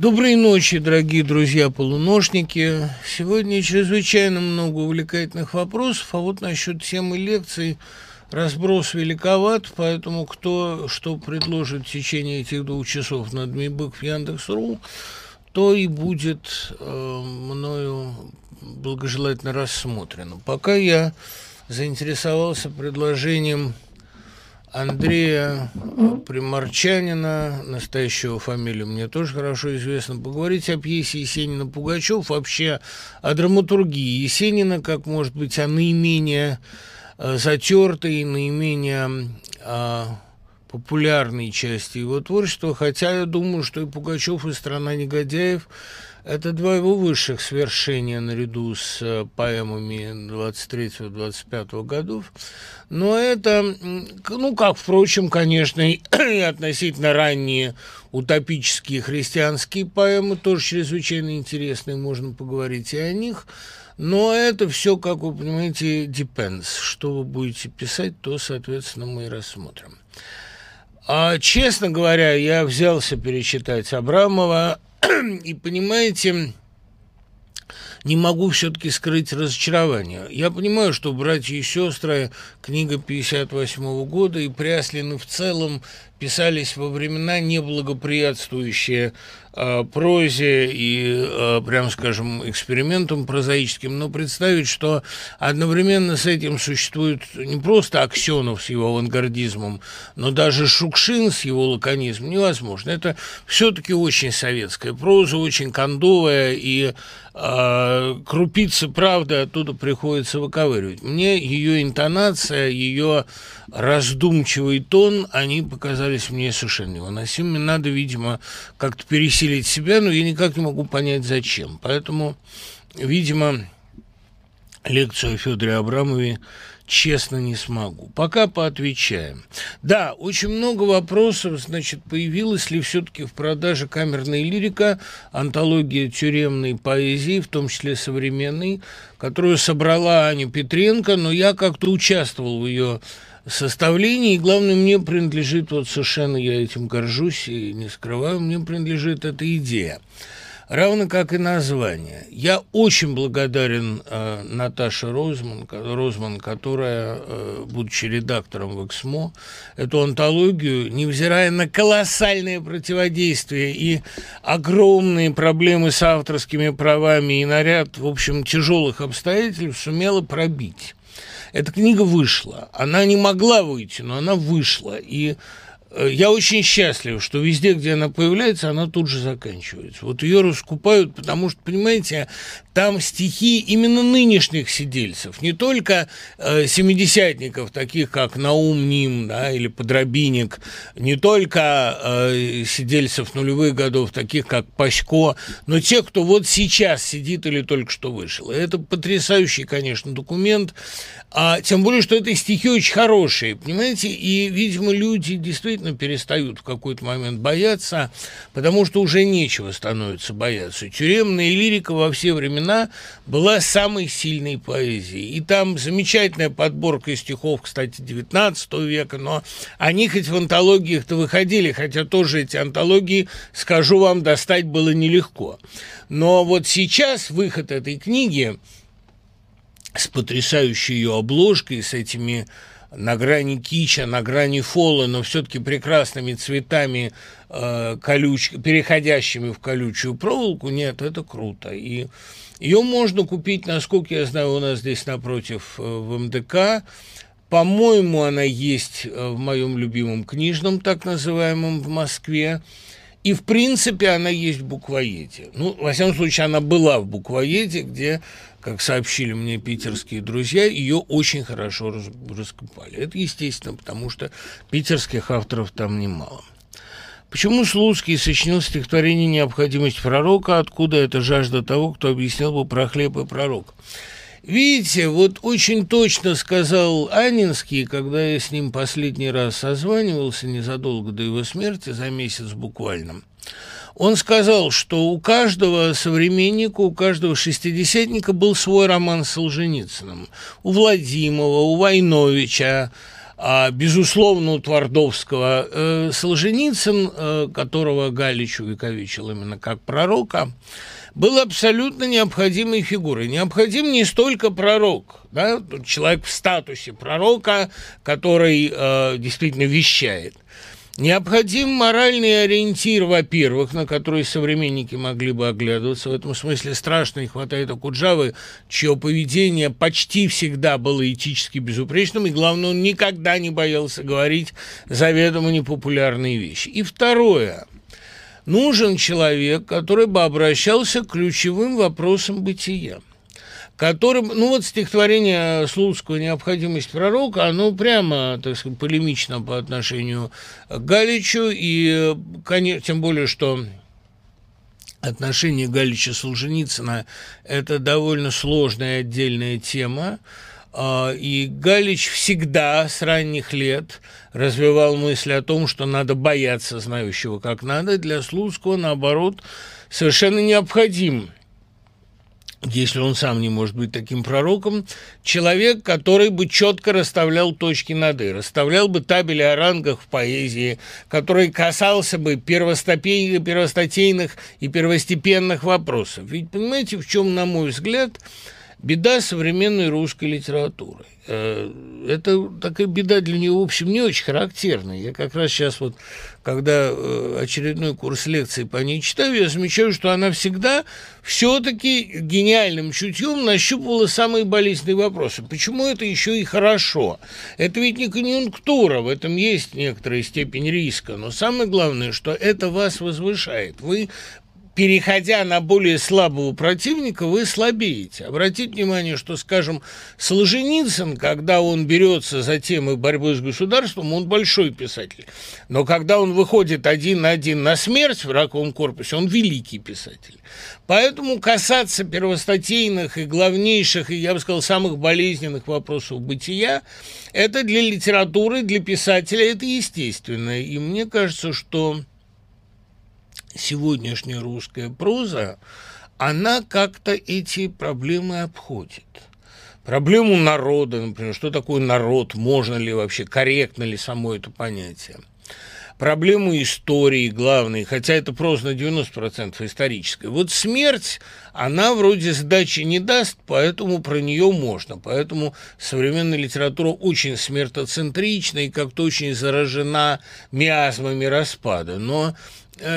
Доброй ночи, дорогие друзья-полуношники. Сегодня чрезвычайно много увлекательных вопросов, а вот насчет темы лекций разброс великоват, поэтому кто что предложит в течение этих двух часов на Дмибык в Яндекс.ру, то и будет э, мною благожелательно рассмотрено. Пока я заинтересовался предложением Андрея Приморчанина, настоящего фамилию мне тоже хорошо известно, поговорить о пьесе Есенина Пугачев, вообще о драматургии Есенина, как может быть о наименее э, затертой, наименее э, популярной части его творчества, хотя я думаю, что и Пугачев, и «Страна негодяев» Это два его высших свершения наряду с э, поэмами 23-25 годов. Но это, ну, как, впрочем, конечно, и относительно ранние утопические христианские поэмы, тоже чрезвычайно интересные, можно поговорить и о них. Но это все, как вы понимаете, depends. Что вы будете писать, то, соответственно, мы и рассмотрим. А, честно говоря, я взялся перечитать Абрамова, и понимаете, не могу все-таки скрыть разочарование. Я понимаю, что «Братья и сестры» книга 58 года и Пряслины в целом писались во времена неблагоприятствующие прозе и, э, прям скажем, экспериментам прозаическим, но представить, что одновременно с этим существует не просто Аксенов с его авангардизмом, но даже Шукшин с его лаконизмом невозможно. Это все-таки очень советская проза, очень кондовая, и э, крупицы правды оттуда приходится выковыривать. Мне ее интонация, ее раздумчивый тон, они показались мне совершенно невыносимыми. Надо, видимо, как-то пересилить себя, но я никак не могу понять, зачем. Поэтому, видимо, лекцию о Федоре Абрамове честно не смогу. Пока поотвечаем. Да, очень много вопросов, значит, появилась ли все-таки в продаже камерная лирика, антология тюремной поэзии, в том числе современной, которую собрала Аня Петренко, но я как-то участвовал в ее составлении, и главное, мне принадлежит, вот совершенно я этим горжусь и не скрываю, мне принадлежит эта идея. Равно как и название. Я очень благодарен э, Наташе Розман, Розман, которая, э, будучи редактором в «Эксмо», эту антологию, невзирая на колоссальное противодействие и огромные проблемы с авторскими правами и наряд, в общем, тяжелых обстоятельств, сумела пробить. Эта книга вышла. Она не могла выйти, но она вышла. И я очень счастлив, что везде, где она появляется, она тут же заканчивается. Вот ее раскупают, потому что, понимаете, там стихи именно нынешних сидельцев, не только э, семидесятников, таких как Наум Ним да, или Подробинник, не только э, сидельцев нулевых годов, таких как Пасько, но тех, кто вот сейчас сидит или только что вышел. И это потрясающий, конечно, документ, а тем более, что это стихи очень хорошие, понимаете, и, видимо, люди действительно перестают в какой-то момент бояться, потому что уже нечего становится бояться. Тюремная лирика во все времена была самой сильной поэзией. И там замечательная подборка стихов, кстати, XIX века, но они хоть в антологиях-то выходили, хотя тоже эти антологии, скажу вам, достать было нелегко. Но вот сейчас выход этой книги с потрясающей ее обложкой, с этими на грани кича, на грани фола, но все-таки прекрасными цветами, э, колюч... переходящими в колючую проволоку, нет, это круто. И ее можно купить, насколько я знаю, у нас здесь напротив э, в МДК. По-моему, она есть э, в моем любимом книжном, так называемом, в Москве. И, в принципе, она есть в буквоеде. Ну, во всяком случае, она была в буквоеде, где, как сообщили мне питерские друзья, ее очень хорошо раскупали. Это естественно, потому что питерских авторов там немало. Почему Слуцкий сочинил стихотворение «Необходимость пророка», откуда эта жажда того, кто объяснил бы про хлеб и пророк? Видите, вот очень точно сказал Анинский, когда я с ним последний раз созванивался незадолго до его смерти, за месяц буквально. Он сказал, что у каждого современника, у каждого шестидесятника был свой роман с Солженицыным. У Владимова, у Войновича, а, безусловно, у Твардовского. Э, Солженицын, э, которого Галич увековечил именно как пророка, был абсолютно необходимой фигурой. Необходим не столько пророк, да, человек в статусе пророка, который э, действительно вещает – Необходим моральный ориентир, во-первых, на который современники могли бы оглядываться. В этом смысле страшно не хватает Акуджавы, чье поведение почти всегда было этически безупречным, и, главное, он никогда не боялся говорить заведомо непопулярные вещи. И второе. Нужен человек, который бы обращался к ключевым вопросам бытия которым, ну вот стихотворение Слуцкого «Необходимость пророка», оно прямо, так сказать, полемично по отношению к Галичу, и, конечно, тем более, что отношение Галича Солженицына – это довольно сложная отдельная тема, а, и Галич всегда с ранних лет развивал мысль о том, что надо бояться знающего как надо. Для Слуцкого, наоборот, совершенно необходим если он сам не может быть таким пророком, человек, который бы четко расставлял точки над «и», расставлял бы табели о рангах в поэзии, который касался бы первостатейных и первостепенных вопросов. Ведь понимаете, в чем, на мой взгляд, беда современной русской литературы. Э, это такая беда для нее, в общем, не очень характерная. Я как раз сейчас вот, когда э, очередной курс лекций по ней читаю, я замечаю, что она всегда все-таки гениальным чутьем нащупывала самые болезненные вопросы. Почему это еще и хорошо? Это ведь не конъюнктура, в этом есть некоторая степень риска, но самое главное, что это вас возвышает. Вы переходя на более слабого противника, вы слабеете. Обратите внимание, что, скажем, Солженицын, когда он берется за темы борьбы с государством, он большой писатель. Но когда он выходит один на один на смерть в раковом корпусе, он великий писатель. Поэтому касаться первостатейных и главнейших, и, я бы сказал, самых болезненных вопросов бытия, это для литературы, для писателя это естественно. И мне кажется, что сегодняшняя русская проза, она как-то эти проблемы обходит. Проблему народа, например, что такое народ, можно ли вообще, корректно ли само это понятие. Проблему истории главной, хотя это проза на 90% историческая. Вот смерть, она вроде сдачи не даст, поэтому про нее можно. Поэтому современная литература очень смертоцентрична и как-то очень заражена миазмами распада. Но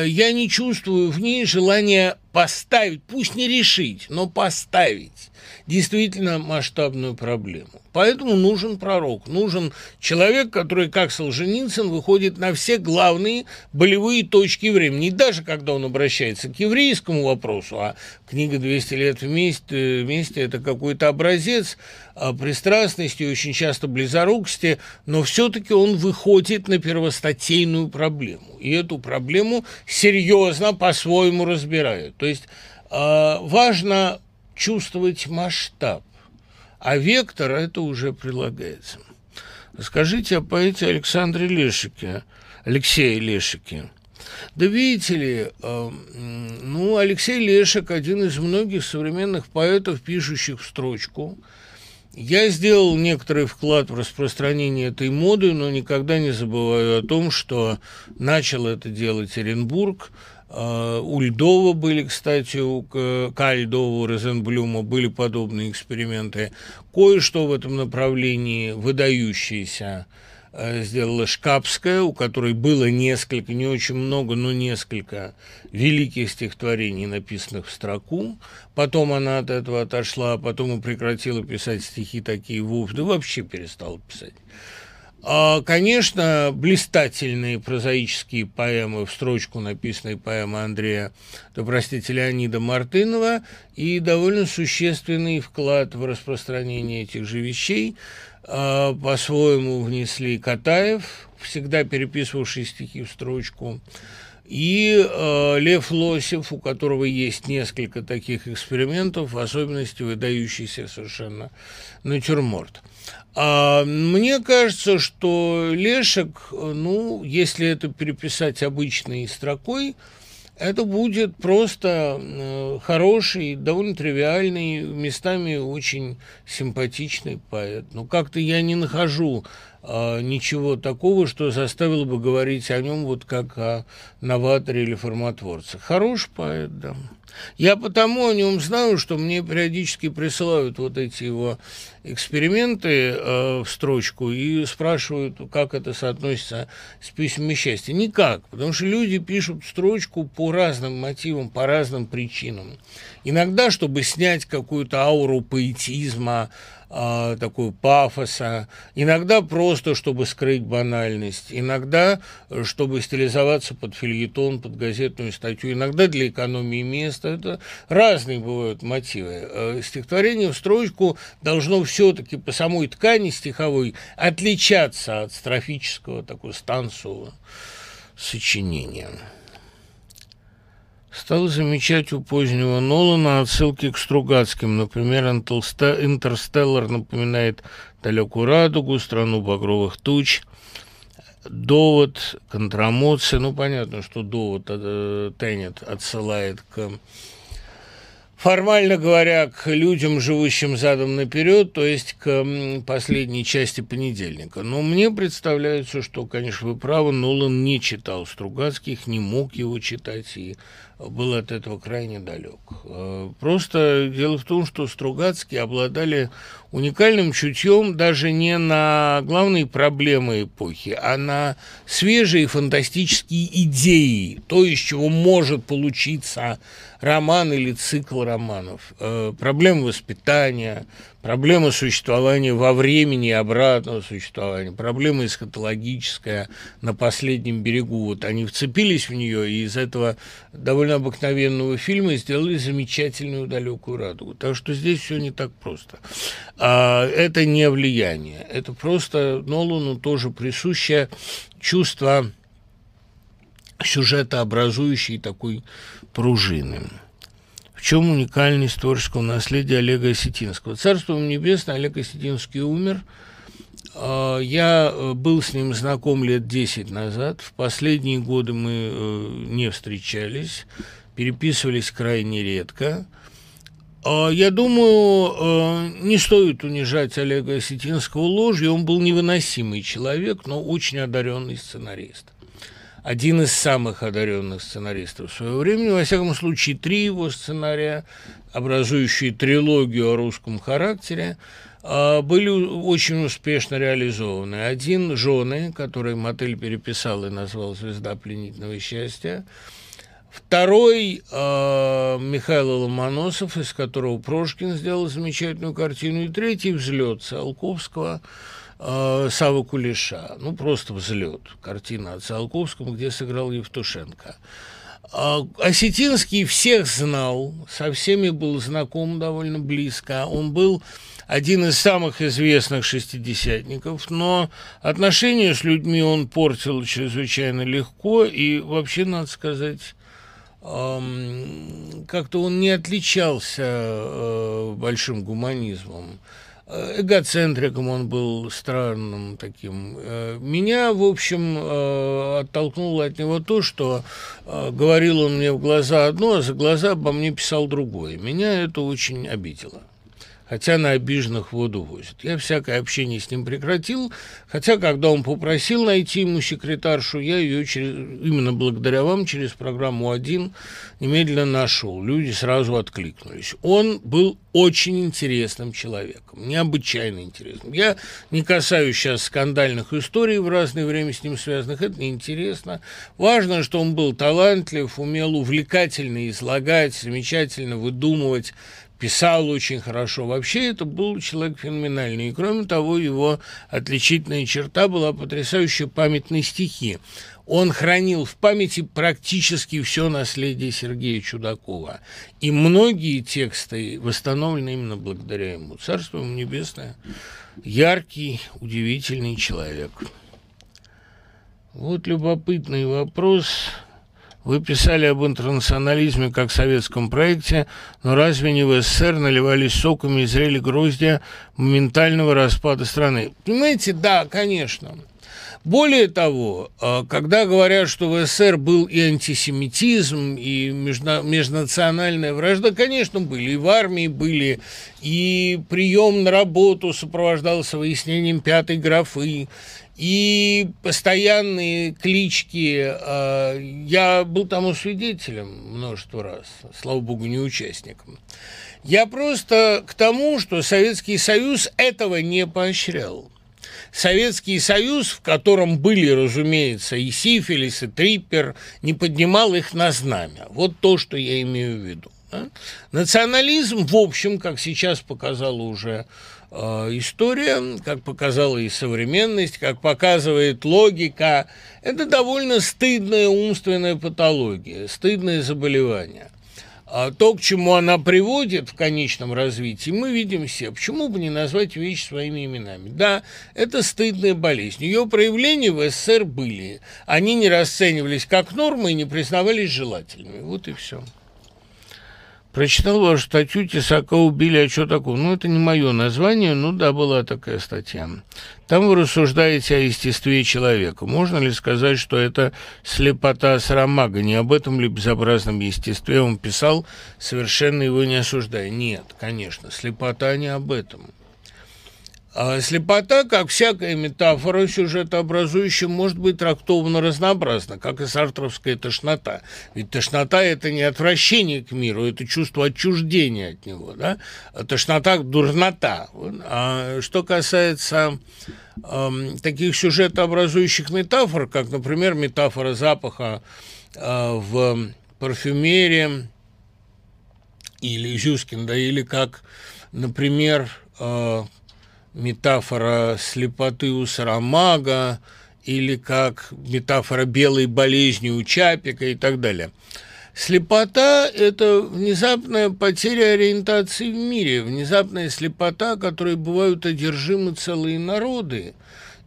я не чувствую в ней желания поставить, пусть не решить, но поставить действительно масштабную проблему. Поэтому нужен пророк, нужен человек, который, как Солженицын, выходит на все главные болевые точки времени. Не даже когда он обращается к еврейскому вопросу, а книга «200 лет вместе», вместе это какой-то образец а, пристрастности, очень часто близорукости, но все-таки он выходит на первостатейную проблему. И эту проблему серьезно по-своему разбирают. То есть э, важно чувствовать масштаб, а вектор это уже прилагается. Скажите о поэте Александре Лешике, Алексее Лешике. Да видите ли, э, ну, Алексей Лешек один из многих современных поэтов, пишущих в строчку. Я сделал некоторый вклад в распространение этой моды, но никогда не забываю о том, что начал это делать Оренбург – у Льдова были, кстати, у К. Льдова, у Розенблюма были подобные эксперименты. Кое-что в этом направлении выдающееся э, сделала Шкапская, у которой было несколько, не очень много, но несколько великих стихотворений, написанных в строку. Потом она от этого отошла, а потом и прекратила писать стихи такие вовсе, да вообще перестала писать. А, конечно, блистательные прозаические поэмы, в строчку написанные поэмы Андрея, да простите, Леонида Мартынова, и довольно существенный вклад в распространение этих же вещей а, по-своему внесли Катаев, всегда переписывавший стихи в строчку, и э, Лев Лосев, у которого есть несколько таких экспериментов, в особенности выдающийся совершенно натюрморт. А мне кажется, что Лешек, ну, если это переписать обычной строкой, это будет просто э, хороший, довольно тривиальный, местами очень симпатичный поэт. Но как-то я не нахожу ничего такого, что заставило бы говорить о нем вот как о новаторе или форматворце. Хороший поэт, да. Я потому о нем знаю, что мне периодически присылают вот эти его эксперименты э, в строчку и спрашивают, как это соотносится с письмами счастья. Никак, потому что люди пишут строчку по разным мотивам, по разным причинам. Иногда, чтобы снять какую-то ауру поэтизма, э, пафоса, иногда просто, чтобы скрыть банальность, иногда, чтобы стилизоваться под фильетон, под газетную статью, иногда для экономии места. Это разные бывают мотивы. Э, стихотворение в строчку должно все-таки по самой ткани стиховой отличаться от строфического, такого станцового сочинения. Стал замечать у позднего Нолана отсылки к Стругацким. Например, «Интерстеллар» напоминает «Далекую радугу», «Страну багровых туч», «Довод», «Контрамоция». Ну, понятно, что «Довод» э, Теннет отсылает к формально говоря, к людям, живущим задом наперед, то есть к последней части понедельника. Но мне представляется, что, конечно, вы правы, Нолан не читал Стругацких, не мог его читать и был от этого крайне далек. Э, просто дело в том, что Стругацкие обладали уникальным чутьем даже не на главные проблемы эпохи, а на свежие фантастические идеи, то, из чего может получиться роман или цикл романов. Э, проблемы воспитания, проблема существования во времени и обратного существования, проблема эсхатологическая на последнем берегу. Вот они вцепились в нее и из этого довольно обыкновенного фильма сделали замечательную далекую радугу. Так что здесь все не так просто. А, это не влияние, это просто Нолану тоже присущее чувство сюжета образующей такой пружины. В чем уникальность творческого наследия Олега Осетинского? Царство небесное, Олег Осетинский умер. А, я э, был с ним знаком лет 10 назад. В последние годы мы э, не встречались, переписывались крайне редко. А, я думаю, э, не стоит унижать Олега Осетинского ложью. Он был невыносимый человек, но очень одаренный сценарист один из самых одаренных сценаристов своего времени. Во всяком случае, три его сценария, образующие трилогию о русском характере, а, были очень успешно реализованы. Один «Жены», который мотель переписал и назвал «Звезда пленительного счастья», Второй э, Михаил Ломоносов, из которого Прошкин сделал замечательную картину. И третий «Взлет» Циолковского – э, Савы Кулеша. Ну, просто взлет. Картина о Циолковском, где сыграл Евтушенко. А Осетинский всех знал, со всеми был знаком довольно близко. Он был один из самых известных шестидесятников, но отношения с людьми он портил чрезвычайно легко, и вообще, надо сказать, как-то он не отличался э, большим гуманизмом. Э, эгоцентриком он был странным таким. Э, меня, в общем, э, оттолкнуло от него то, что говорил он мне в глаза одно, а за глаза обо мне писал другое. Меня это очень обидело хотя на обиженных воду возят. Я всякое общение с ним прекратил, хотя когда он попросил найти ему секретаршу, я ее через, именно благодаря вам через программу «Один» немедленно нашел. Люди сразу откликнулись. Он был очень интересным человеком, необычайно интересным. Я не касаюсь сейчас скандальных историй в разное время с ним связанных, это неинтересно. Важно, что он был талантлив, умел увлекательно излагать, замечательно выдумывать, писал очень хорошо. Вообще это был человек феноменальный. И кроме того, его отличительная черта была потрясающая память на стихи. Он хранил в памяти практически все наследие Сергея Чудакова. И многие тексты восстановлены именно благодаря ему. Царство ему небесное. Яркий, удивительный человек. Вот любопытный вопрос. Вы писали об интернационализме как советском проекте, но разве не в СССР наливались соками и зрели гроздья моментального распада страны? Понимаете, да, конечно. Более того, э, когда говорят, что в СССР был и антисемитизм, и межнациональная вражда, конечно, были. И в армии были, и прием на работу сопровождался выяснением пятой графы, и постоянные клички. Э, я был тому свидетелем множество раз, слава богу, не участником. Я просто к тому, что Советский Союз этого не поощрял. Советский Союз, в котором были, разумеется, и сифилис, и триппер, не поднимал их на знамя. Вот то, что я имею в виду. Национализм, в общем, как сейчас показала уже история, как показала и современность, как показывает логика, это довольно стыдная умственная патология, стыдное заболевание. А то, к чему она приводит в конечном развитии, мы видим все. Почему бы не назвать вещи своими именами? Да, это стыдная болезнь. Ее проявления в СССР были. Они не расценивались как нормы и не признавались желательными. Вот и все. Прочитал вашу статью «Тесака убили», а что такое? Ну, это не мое название, ну да, была такая статья. Там вы рассуждаете о естестве человека. Можно ли сказать, что это слепота Сарамага? Не об этом ли безобразном естестве он писал, совершенно его не осуждая? Нет, конечно, слепота не об этом. А слепота, как всякая метафора сюжетообразующая, может быть трактована разнообразно, как и сартровская тошнота. Ведь тошнота – это не отвращение к миру, это чувство отчуждения от него. Да? А тошнота – дурнота. А что касается э, таких сюжетообразующих метафор, как, например, метафора запаха э, в парфюмерии или Зюскин, или как, например, э, метафора слепоты у Сарамага или как метафора белой болезни у Чапика и так далее. Слепота – это внезапная потеря ориентации в мире, внезапная слепота, которой бывают одержимы целые народы.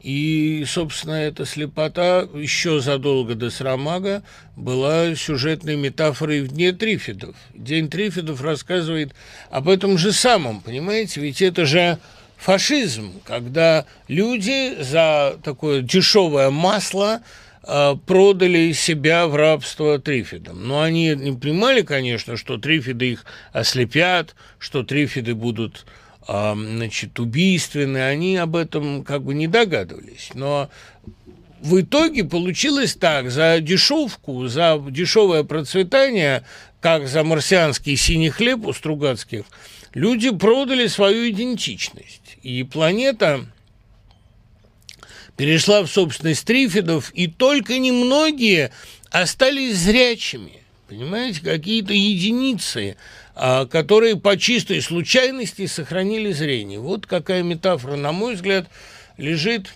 И, собственно, эта слепота еще задолго до Срамага была сюжетной метафорой в Дне Трифидов. День Трифидов рассказывает об этом же самом, понимаете? Ведь это же фашизм, когда люди за такое дешевое масло э, продали себя в рабство трифидам. Но они не понимали, конечно, что трифиды их ослепят, что трифиды будут значит, убийственны. Они об этом как бы не догадывались. Но в итоге получилось так, за дешевку, за дешевое процветание, как за марсианский синий хлеб у Стругацких, люди продали свою идентичность и планета перешла в собственность трифидов, и только немногие остались зрячими. Понимаете, какие-то единицы, а, которые по чистой случайности сохранили зрение. Вот какая метафора, на мой взгляд, лежит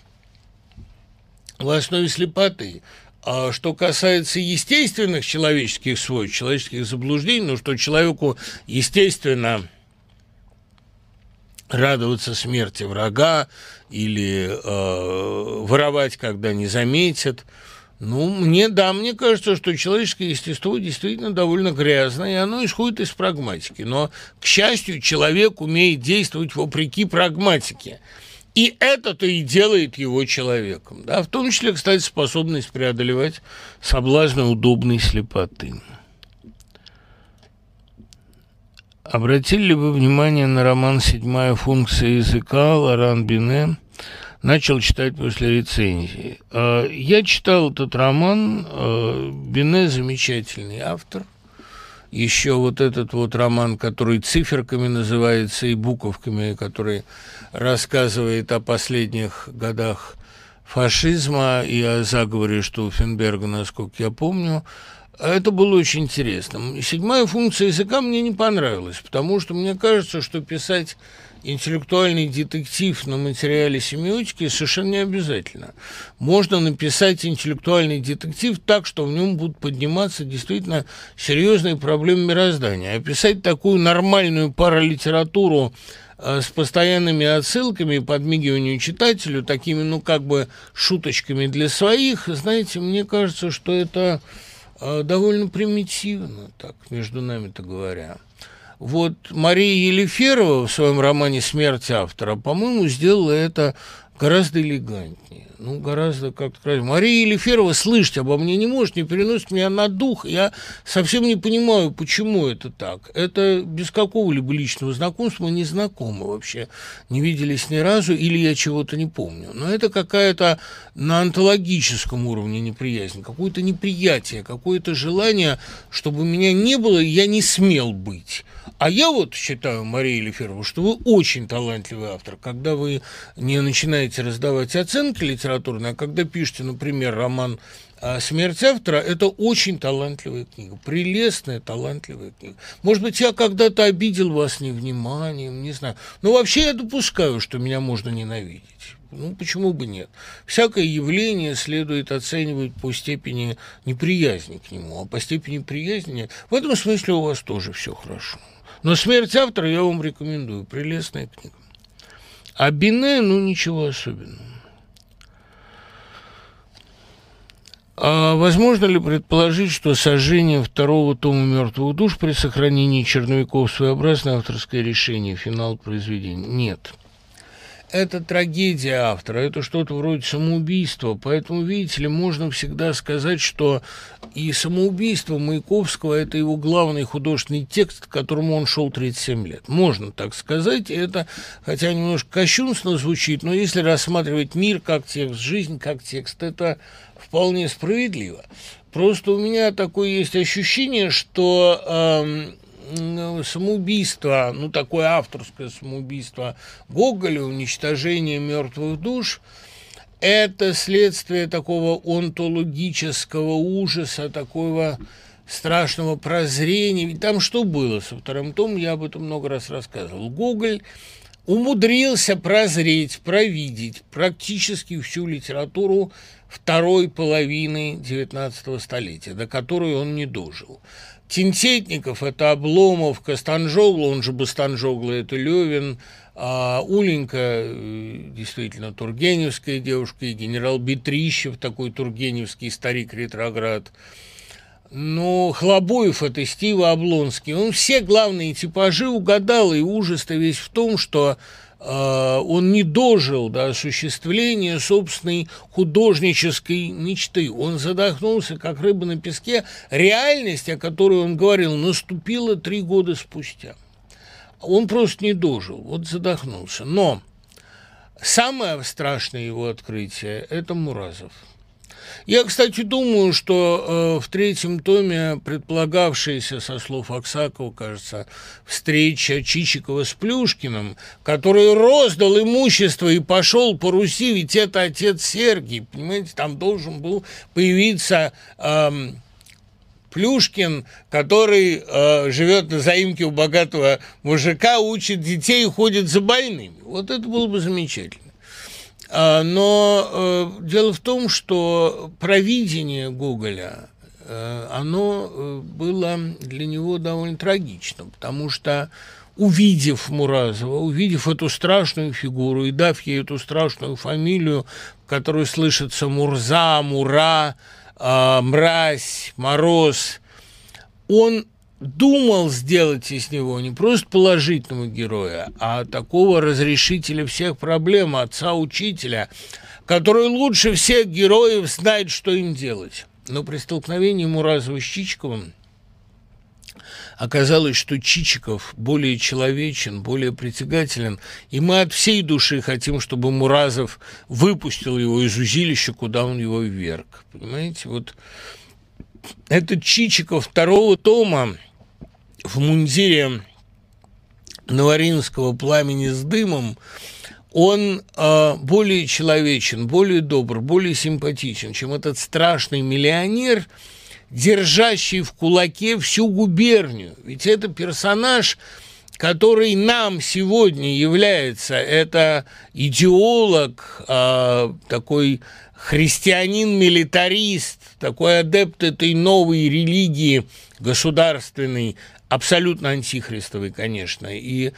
в основе слепоты. А что касается естественных человеческих свойств, человеческих заблуждений, ну что человеку, естественно, радоваться смерти врага или э, воровать, когда не заметят. Ну, мне, да, мне кажется, что человеческое естество действительно довольно грязное, и оно исходит из прагматики. Но, к счастью, человек умеет действовать вопреки прагматике. И это-то и делает его человеком. Да? В том числе, кстати, способность преодолевать соблазны удобной слепоты. Обратили ли вы внимание на роман «Седьмая функция языка» Лоран Бине? Начал читать после рецензии. А, я читал этот роман. А, Бине замечательный автор. Еще вот этот вот роман, который циферками называется и буковками, который рассказывает о последних годах фашизма и о заговоре Штауфенберга, насколько я помню, это было очень интересно. Седьмая функция языка мне не понравилась, потому что мне кажется, что писать интеллектуальный детектив на материале семиотики совершенно не обязательно. Можно написать интеллектуальный детектив так, что в нем будут подниматься действительно серьезные проблемы мироздания. А такую нормальную паралитературу э, с постоянными отсылками, подмигиванием читателю, такими, ну, как бы шуточками для своих, знаете, мне кажется, что это а, довольно примитивно, так, между нами-то говоря. Вот Мария Елиферова в своем романе «Смерть автора», по-моему, сделала это гораздо элегантнее. Ну, гораздо как-то. Мария Елеферова слышать обо мне не может, не переносит меня на дух. Я совсем не понимаю, почему это так. Это без какого-либо личного знакомства, мы не знакомы вообще. Не виделись ни разу, или я чего-то не помню. Но это какая-то на онтологическом уровне неприязнь, какое-то неприятие, какое-то желание, чтобы меня не было, и я не смел быть. А я вот считаю, Мария Елеферова, что вы очень талантливый автор, когда вы не начинаете раздавать оценки литературные, а когда пишете, например, роман а «Смерть автора» – это очень талантливая книга, прелестная, талантливая книга. Может быть, я когда-то обидел вас невниманием, не знаю. Но вообще я допускаю, что меня можно ненавидеть. Ну, почему бы нет? Всякое явление следует оценивать по степени неприязни к нему, а по степени приязни в этом смысле у вас тоже все хорошо. Но «Смерть автора» я вам рекомендую. Прелестная книга. А Бине, ну, ничего особенного. А возможно ли предположить, что сожжение второго тома «Мертвых душ» при сохранении черновиков своеобразное авторское решение, финал произведения? Нет это трагедия автора, это что-то вроде самоубийства. Поэтому, видите ли, можно всегда сказать, что и самоубийство Маяковского – это его главный художественный текст, к которому он шел 37 лет. Можно так сказать. Это, хотя немножко кощунственно звучит, но если рассматривать мир как текст, жизнь как текст, это вполне справедливо. Просто у меня такое есть ощущение, что э, самоубийство, ну, такое авторское самоубийство Гоголя, уничтожение мертвых душ, это следствие такого онтологического ужаса, такого страшного прозрения. Ведь там что было со вторым томом, я об этом много раз рассказывал. Гоголь умудрился прозреть, провидеть практически всю литературу второй половины XIX столетия, до которой он не дожил. Тинтетников – это Обломов, Костанжогло, он же Бастанжогло – это Левин, а Уленька э, действительно тургеневская девушка, и генерал Бетрищев, такой тургеневский старик-ретроград. Но Хлобуев – это Стива Облонский. Он все главные типажи угадал, и ужас-то весь в том, что он не дожил до осуществления собственной художнической мечты. Он задохнулся, как рыба на песке. Реальность, о которой он говорил, наступила три года спустя. Он просто не дожил, вот задохнулся. Но самое страшное его открытие – это Муразов – я, кстати, думаю, что э, в третьем томе предполагавшаяся, со слов Аксакова, кажется, встреча Чичикова с Плюшкиным, который роздал имущество и пошел по Руси, ведь это отец Сергий, понимаете, там должен был появиться... Э, Плюшкин, который э, живет на заимке у богатого мужика, учит детей и ходит за больными. Вот это было бы замечательно. А, но э, дело в том, что провидение Гоголя, э, оно э, было для него довольно трагично, потому что увидев Муразова, увидев эту страшную фигуру и дав ей эту страшную фамилию, в которой слышится Мурза, Мура, Мразь, Мороз, он думал сделать из него не просто положительного героя, а такого разрешителя всех проблем, отца-учителя, который лучше всех героев знает, что им делать. Но при столкновении Муразова с Чичиковым оказалось, что Чичиков более человечен, более притягателен, и мы от всей души хотим, чтобы Муразов выпустил его из узилища, куда он его вверг. Понимаете, вот этот Чичиков второго тома, в мундире Новоринского пламени с дымом, он э, более человечен, более добр, более симпатичен, чем этот страшный миллионер, держащий в кулаке всю губернию. Ведь это персонаж, который нам сегодня является, это идеолог, э, такой христианин-милитарист, такой адепт этой новой религии государственной, абсолютно антихристовый, конечно. И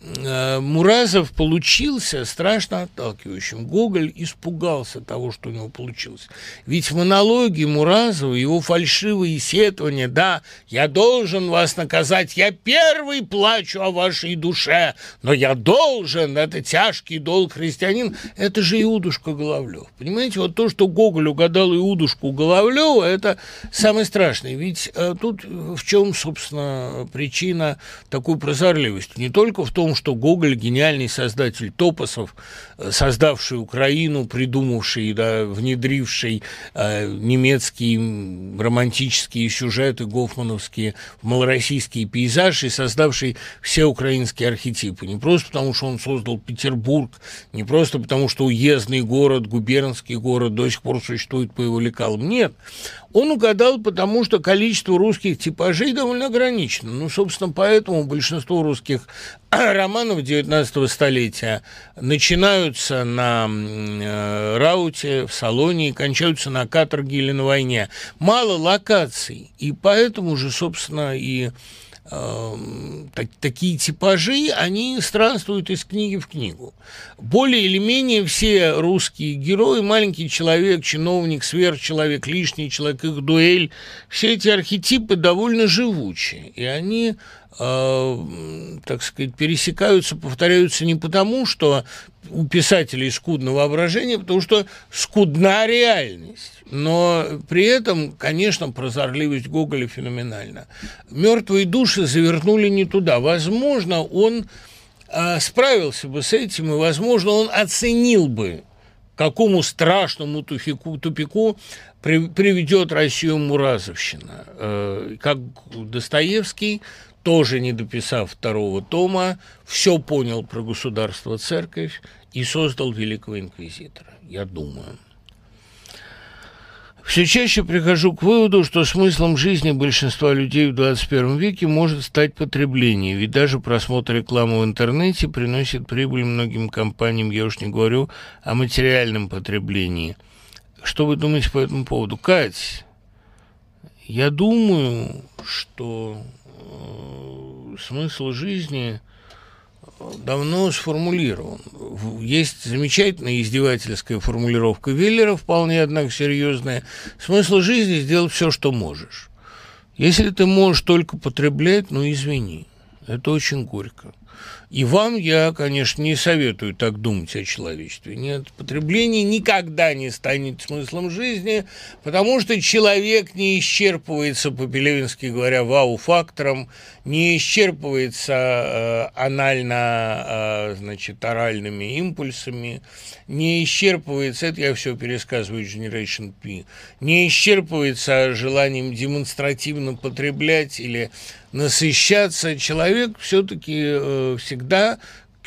Муразов получился страшно отталкивающим. Гоголь испугался того, что у него получилось. Ведь в монологе Муразова, его фальшивые сетования, да, я должен вас наказать, я первый плачу о вашей душе, но я должен, это тяжкий долг христианин, это же Иудушка Головлев. Понимаете, вот то, что Гоголь угадал Иудушку Головлева, это самое страшное. Ведь э, тут в чем, собственно, причина такой прозорливости? Не только в том, том, что Гоголь, гениальный создатель топосов, э, создавший Украину, придумавший, да, внедривший э, немецкие романтические сюжеты гофмановские в малороссийские пейзажи, создавший все украинские архетипы. Не просто потому, что он создал Петербург, не просто потому, что уездный город, губернский город до сих пор существует по его лекалам. Нет, он угадал, потому что количество русских типажей довольно ограничено. Ну, собственно, поэтому большинство русских романов XIX столетия начинаются на э, рауте, в салоне и кончаются на каторге или на войне. Мало локаций, и поэтому же, собственно, и так, такие типажи, они странствуют из книги в книгу. Более или менее все русские герои, маленький человек, чиновник, сверхчеловек, лишний человек, их дуэль, все эти архетипы довольно живучие, и они э, так сказать, пересекаются, повторяются не потому, что у писателей скудно воображение, потому что скудна реальность. Но при этом, конечно, прозорливость Гоголя феноменальна. Мертвые души завернули не туда. Возможно, он а, справился бы с этим, и, возможно, он оценил бы, какому страшному тупику, тупику при, приведет Россию Муразовщина. Э, как Достоевский, тоже не дописав второго тома, все понял про государство-церковь и создал Великого Инквизитора, я думаю. Все чаще прихожу к выводу, что смыслом жизни большинства людей в 21 веке может стать потребление, ведь даже просмотр рекламы в интернете приносит прибыль многим компаниям, я уж не говорю о материальном потреблении. Что вы думаете по этому поводу? Кать, я думаю, что смысл жизни давно сформулирован. Есть замечательная издевательская формулировка Веллера, вполне, однако, серьезная. Смысл жизни – сделать все, что можешь. Если ты можешь только потреблять, ну, извини, это очень горько. И вам я, конечно, не советую так думать о человечестве. Нет, потребление никогда не станет смыслом жизни, потому что человек не исчерпывается, по-пелевински говоря, вау-фактором, не исчерпывается э, анально, э, значит, оральными импульсами, не исчерпывается, это я все пересказываю Generation P, не исчерпывается желанием демонстративно потреблять или насыщаться. Человек все-таки э, всегда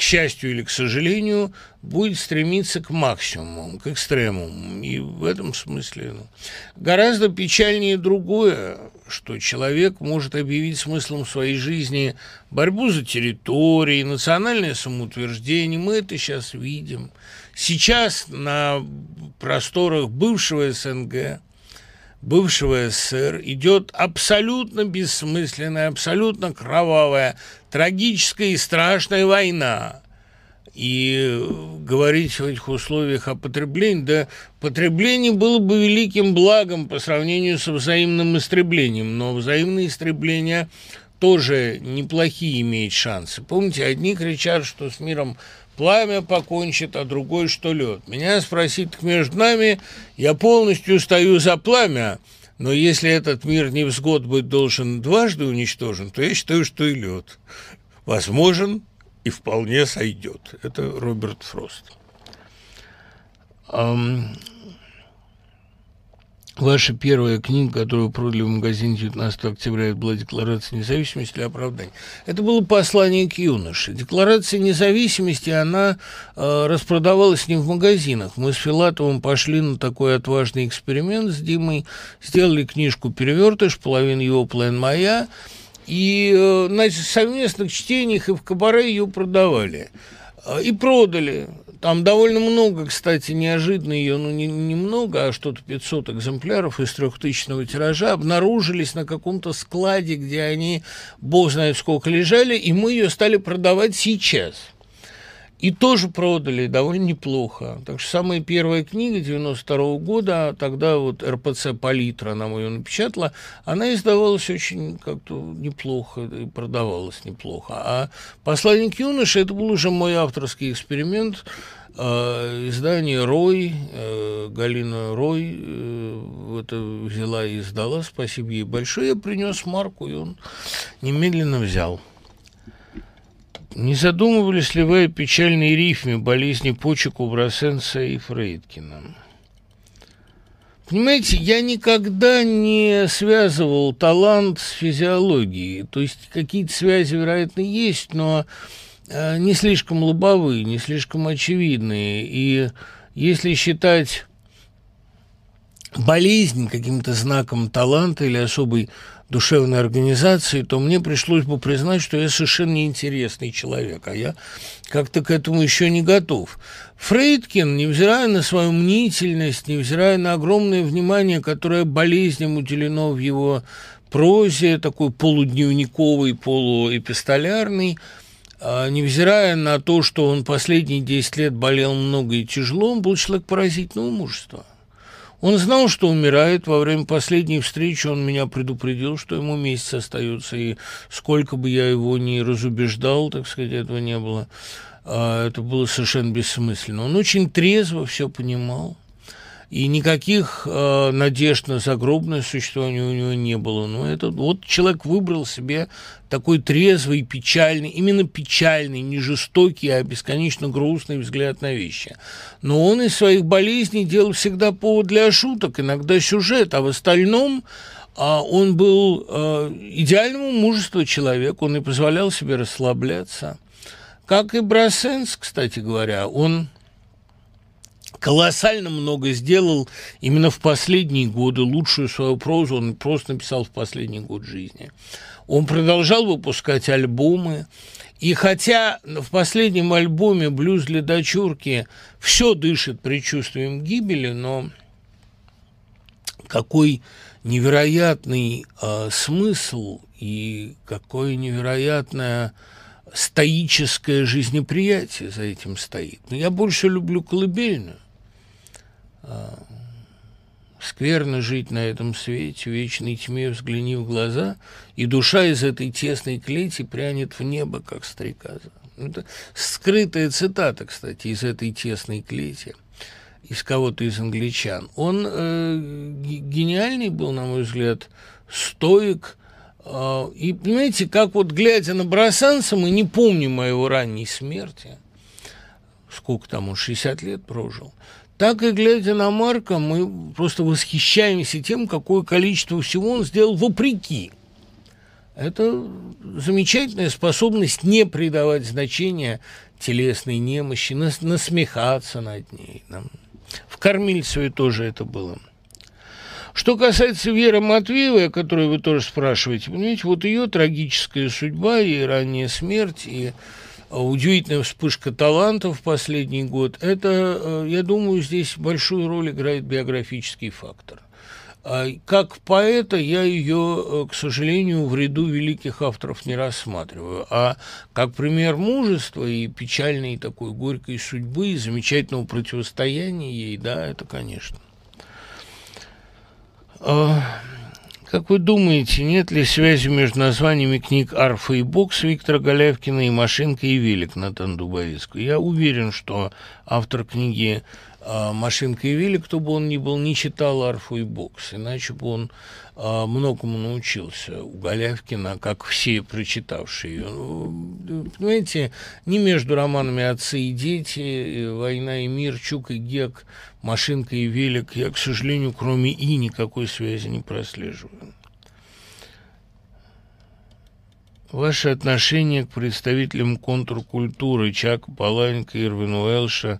к счастью или к сожалению, будет стремиться к максимуму, к экстремуму. И в этом смысле ну, гораздо печальнее другое, что человек может объявить смыслом своей жизни борьбу за территории, национальное самоутверждение. Мы это сейчас видим. Сейчас на просторах бывшего СНГ бывшего СССР идет абсолютно бессмысленная, абсолютно кровавая, трагическая и страшная война. И говорить в этих условиях о потреблении, да, потребление было бы великим благом по сравнению со взаимным истреблением, но взаимное истребление тоже неплохие имеет шансы. Помните, одни кричат, что с миром пламя покончит, а другой, что лед. Меня спросить между нами, я полностью стою за пламя, но если этот мир невзгод быть должен дважды уничтожен, то я считаю, что и лед возможен и вполне сойдет. Это Роберт Фрост. Ваша первая книга, которую продали в магазине 19 октября, это была «Декларация независимости» или «Оправдание». Это было послание к юноше. Декларация независимости, она э, распродавалась не в магазинах. Мы с Филатовым пошли на такой отважный эксперимент с Димой, сделали книжку «Перевертыш», половина его, половина моя, и э, на совместных чтениях и в кабаре ее продавали. Э, и продали. Там довольно много, кстати, неожиданно ее, ну, не, немного, а что-то 500 экземпляров из трехтысячного тиража обнаружились на каком-то складе, где они, бог знает сколько, лежали, и мы ее стали продавать сейчас. И тоже продали довольно неплохо. Так что самая первая книга 92 -го года, тогда вот РПЦ «Палитра» нам ее напечатала, она издавалась очень как-то неплохо и продавалась неплохо. А «Посланник юноши» – это был уже мой авторский эксперимент, э, издание «Рой», э, Галина Рой э, это взяла и издала, спасибо ей большое. Я принес марку, и он немедленно взял. Не задумывались ли вы о печальной рифме болезни почек у Брасенца и Фрейдкина? Понимаете, я никогда не связывал талант с физиологией. То есть какие-то связи, вероятно, есть, но э, не слишком лобовые, не слишком очевидные. И если считать болезнь каким-то знаком таланта или особой душевной организации, то мне пришлось бы признать, что я совершенно неинтересный человек, а я как-то к этому еще не готов. Фрейдкин, невзирая на свою мнительность, невзирая на огромное внимание, которое болезням уделено в его прозе, такой полудневниковый, полуэпистолярный, а, невзирая на то, что он последние 10 лет болел много и тяжело, он был человек поразительного мужества. Он знал, что умирает. Во время последней встречи он меня предупредил, что ему месяц остается, и сколько бы я его ни разубеждал, так сказать, этого не было. А, это было совершенно бессмысленно. Он очень трезво все понимал. И никаких э, надежд на загробное существование у него не было. Но это вот человек выбрал себе такой трезвый, печальный, именно печальный, не жестокий, а бесконечно грустный взгляд на вещи. Но он из своих болезней делал всегда повод для шуток, иногда сюжет, а в остальном а он был э, идеального мужества человек, он и позволял себе расслабляться. Как и Брассенс, кстати говоря, он колоссально много сделал именно в последние годы. Лучшую свою прозу он просто написал в последний год жизни. Он продолжал выпускать альбомы. И хотя в последнем альбоме «Блюз для дочурки» все дышит предчувствием гибели, но какой невероятный э, смысл и какое невероятное стоическое жизнеприятие за этим стоит. Но я больше люблю колыбельную. А, скверно жить на этом свете, вечной тьме взгляни в глаза, и душа из этой тесной клети прянет в небо, как стрекоза. Ну, это скрытая цитата, кстати, из этой тесной клети, из кого-то из англичан. Он э, гениальный был, на мой взгляд, стоик, э, и, понимаете, как вот глядя на Бросанца, мы не помним о его ранней смерти, сколько там он, 60 лет прожил, так и глядя на Марка, мы просто восхищаемся тем, какое количество всего он сделал вопреки. Это замечательная способность не придавать значения телесной немощи, нас, насмехаться над ней. В Кормильцеве тоже это было. Что касается Веры Матвеевой, о которой вы тоже спрашиваете, понимаете, вот ее трагическая судьба и ранняя смерть, и удивительная вспышка талантов в последний год, это, э, я думаю, здесь большую роль играет биографический фактор. А как поэта я ее, э, к сожалению, в ряду великих авторов не рассматриваю, а как пример мужества и печальной такой горькой судьбы, и замечательного противостояния ей, да, это, конечно. Как вы думаете, нет ли связи между названиями книг «Арфа» и «Бокс» Виктора Голявкина и «Машинка» и «Велик» Натан Дубовицкого? Я уверен, что автор книги «Машинка» и «Велик», кто бы он ни был, не читал «Арфу» и «Бокс», иначе бы он а, многому научился у Голявкина, как все прочитавшие ее. Ну, понимаете, не между романами «Отцы и дети», «Война и мир», «Чук и Гек», «Машинка и велик», я, к сожалению, кроме «и» никакой связи не прослеживаю. Ваше отношение к представителям контркультуры Чака Паланька, Ирвину Элша,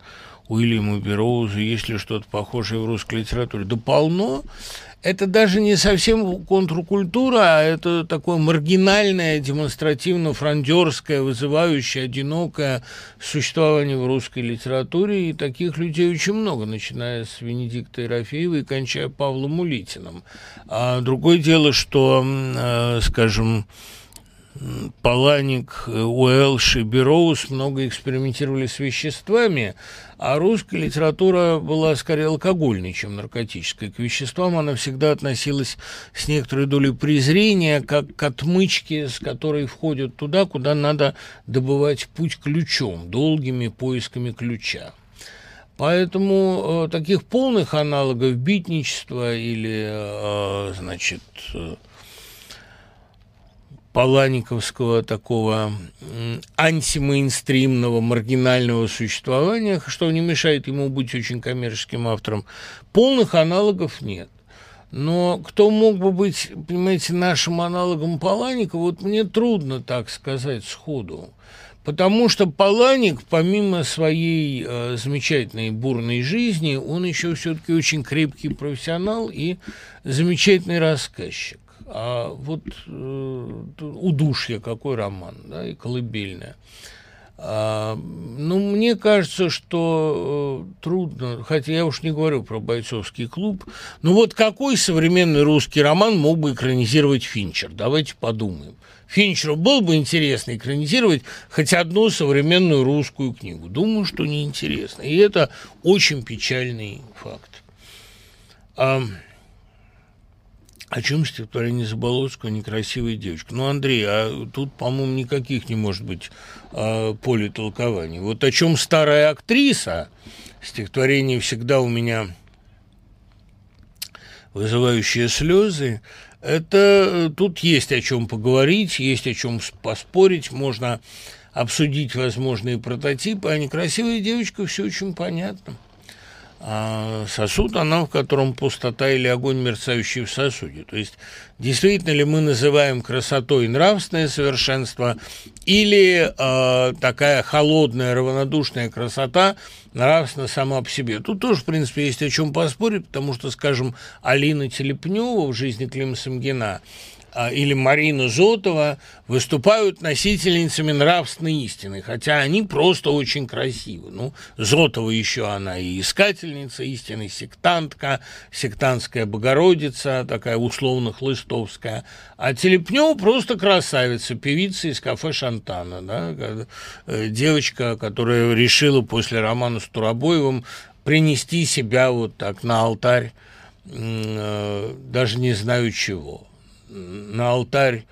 Уильяму Бероузу, есть ли что-то похожее в русской литературе? Да полно. это даже не совсем контркультура, а это такое маргинальное, демонстративно-франдерское, вызывающее, одинокое существование в русской литературе. И таких людей очень много, начиная с Венедикта Ерофеева и кончая Павлом Улитиным. А другое дело, что, э, скажем, Паланик, Уэлш и Бероус много экспериментировали с веществами, а русская литература была скорее алкогольной, чем наркотической. К веществам она всегда относилась с некоторой долей презрения, как к отмычке, с которой входят туда, куда надо добывать путь ключом, долгими поисками ключа. Поэтому э, таких полных аналогов битничества или, э, значит, э, паланиковского такого антимейнстримного, маргинального существования, что не мешает ему быть очень коммерческим автором. Полных аналогов нет. Но кто мог бы быть, понимаете, нашим аналогом Паланика, вот мне трудно так сказать сходу. Потому что Паланик, помимо своей э, замечательной бурной жизни, он еще все-таки очень крепкий профессионал и замечательный рассказчик. А вот э, удушье, какой роман, да, и колыбельная. А, ну, мне кажется, что э, трудно, хотя я уж не говорю про бойцовский клуб, но вот какой современный русский роман мог бы экранизировать Финчер? Давайте подумаем. Финчеру было бы интересно экранизировать хоть одну современную русскую книгу. Думаю, что неинтересно. И это очень печальный факт. А, о чем стихотворение Заболоцкого «Некрасивая девочка»? Ну, Андрей, а тут, по-моему, никаких не может быть а, поле толкований. Вот о чем старая актриса, стихотворение всегда у меня вызывающие слезы, это э, тут есть о чем поговорить, есть о чем поспорить, можно обсудить возможные прототипы, а некрасивая девочка все очень понятно. А сосуд, она, в котором пустота или огонь, мерцающий в сосуде. То есть, действительно ли мы называем красотой нравственное совершенство или э, такая холодная, равнодушная красота нравственно сама по себе. Тут тоже, в принципе, есть о чем поспорить, потому что, скажем, Алина Телепнева в жизни Клима Самгина или Марина Зотова выступают носительницами нравственной истины, хотя они просто очень красивы. Ну, Зотова еще она и искательница истины, сектантка, сектантская Богородица, такая условно хлыстовская, а Телепнева просто красавица, певица из кафе Шантана, да, э, девочка, которая решила после романа с Турабоевым принести себя вот так на алтарь, э, даже не знаю чего на алтарь